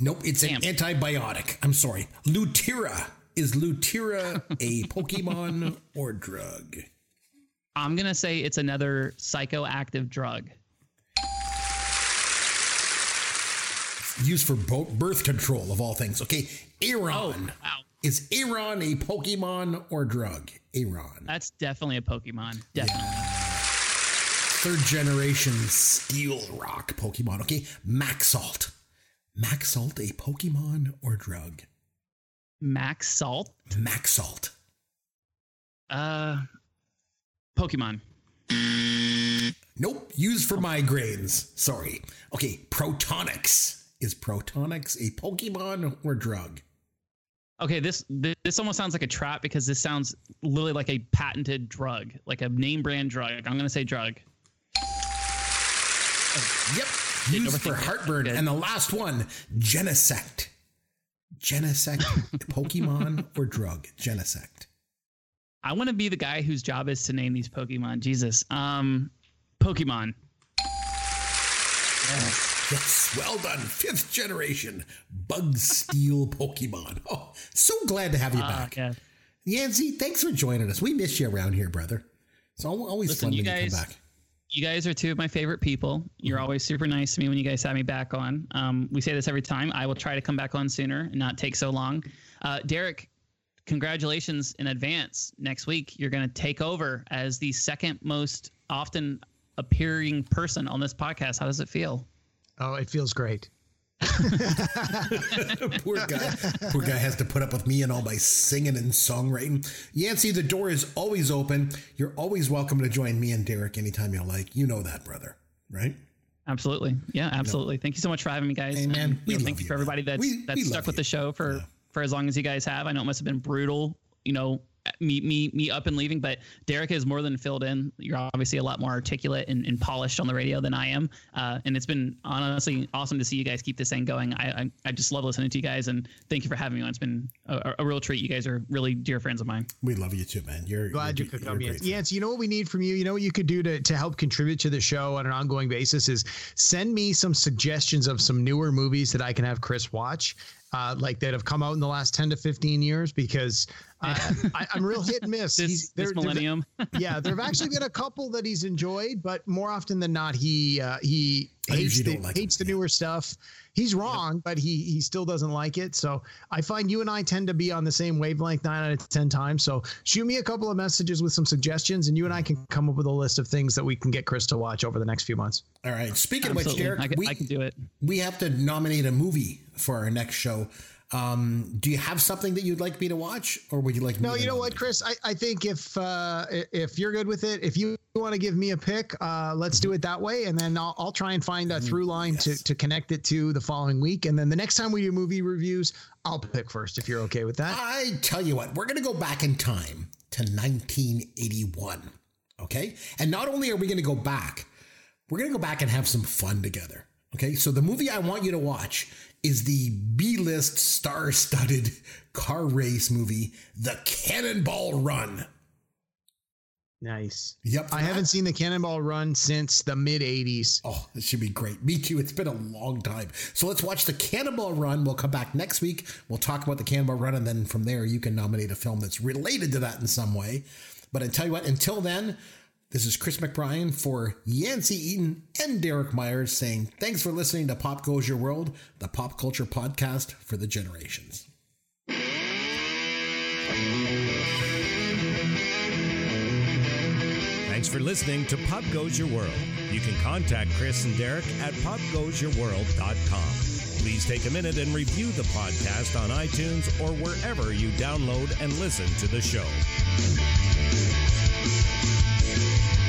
Nope, it's an antibiotic. I'm sorry. Lutera. Is Lutera a Pokemon or drug? I'm gonna say it's another psychoactive drug. Used for birth control, of all things. Okay, Aron. wow. Is Aron a Pokemon or drug? Aron. That's definitely a Pokemon. Definitely. Third generation Steel Rock Pokemon. Okay, Maxalt. Maxalt a Pokemon or drug? Max Salt. Maxalt. Uh, Pokemon. Nope, used for migraines. Sorry. Okay, Protonix. Is Protonix a Pokemon or drug? Okay, this this almost sounds like a trap because this sounds literally like a patented drug, like a name brand drug. I'm gonna say drug. Yep, used for heartburn. Good. And the last one, Genesect. Genesect, Pokemon or drug? Genesect. I want to be the guy whose job is to name these Pokemon. Jesus. Um, Pokemon. Yes. Yes, well done. Fifth generation bug steel Pokemon. Oh, so glad to have you Uh, back. yeah. Yancey, thanks for joining us. We miss you around here, brother. It's always Listen, fun when you guys- come back. You guys are two of my favorite people. You're always super nice to me when you guys have me back on. Um, we say this every time. I will try to come back on sooner and not take so long. Uh, Derek, congratulations in advance. Next week, you're going to take over as the second most often appearing person on this podcast. How does it feel? Oh, it feels great. Poor guy. Poor guy has to put up with me and all my singing and songwriting. Yancey, the door is always open. You're always welcome to join me and Derek anytime you like. You know that, brother, right? Absolutely. Yeah, absolutely. Thank you so much for having me, guys. Hey, man, And, we you know, love thank you you, for everybody man. that's We- that's we stuck with you. the show for for as long as you guys have. I know it must have been brutal, you know, me me me up and leaving, but Derek has more than filled in. You're obviously a lot more articulate and, and polished on the radio than I am, uh, and it's been honestly awesome to see you guys keep this thing going. I, I I just love listening to you guys, and thank you for having me on. It's been a, a real treat. You guys are really dear friends of mine. We love you too, man. You're Glad you're, you could come, great Yancey. friend. You know what we need from you? You know what you could do to, to help contribute to the show on an ongoing basis is send me some suggestions of some newer movies that I can have Chris watch, uh, like that have come out in the last 10 to 15 years, because uh, I, I'm real hit and miss. This He's- this millennium. yeah, there have actually been a couple that he's enjoyed, but more often than not, he uh, he hates the, like hates him, the newer stuff. He's wrong, but he he still doesn't like it. So I find you and I tend to be on the same wavelength nine out of ten times. So shoot me a couple of messages with some suggestions, and you and I can come up with a list of things that we can get Chris to watch over the next few months. All right. Speaking of which, Absolutely. Derek, I, can, we, I can do it. we have to nominate a movie for our next show. Um, do you have something that you'd like me to watch, or would you like me No, you know what. Chris? I, I think if uh, if you're good with it, if you want to give me a pick, uh, let's do it that way, and then I'll, I'll try and find a through line to, to connect it to the following week, and then the next time we do movie reviews, I'll pick first if you're okay with that. I tell you what, we're going to go back in time to 1981. Okay. And not only are we going to go back, we're going to go back and have some fun together. Okay. So the movie I want you to watch is the B list star studded car race movie, The Cannonball Run. Nice. Yep. I haven't seen the Cannonball Run since the mid '80s. Oh, this should be great. Me too. It's been a long time. So let's watch the Cannonball Run. We'll come back next week. We'll talk about the Cannonball Run, and then from there, you can nominate a film that's related to that in some way. But I tell you what, until then, this is Chris McBrien for Yancey Eaton and Derek Myers saying thanks for listening to Pop Goes Your World, the pop culture podcast for the generations. Thanks for listening to Pop Goes Your World. You can contact Chris and Derek at popgoesyourworld.com. Please take a minute and review the podcast on iTunes or wherever you download and listen to the show. Thank you.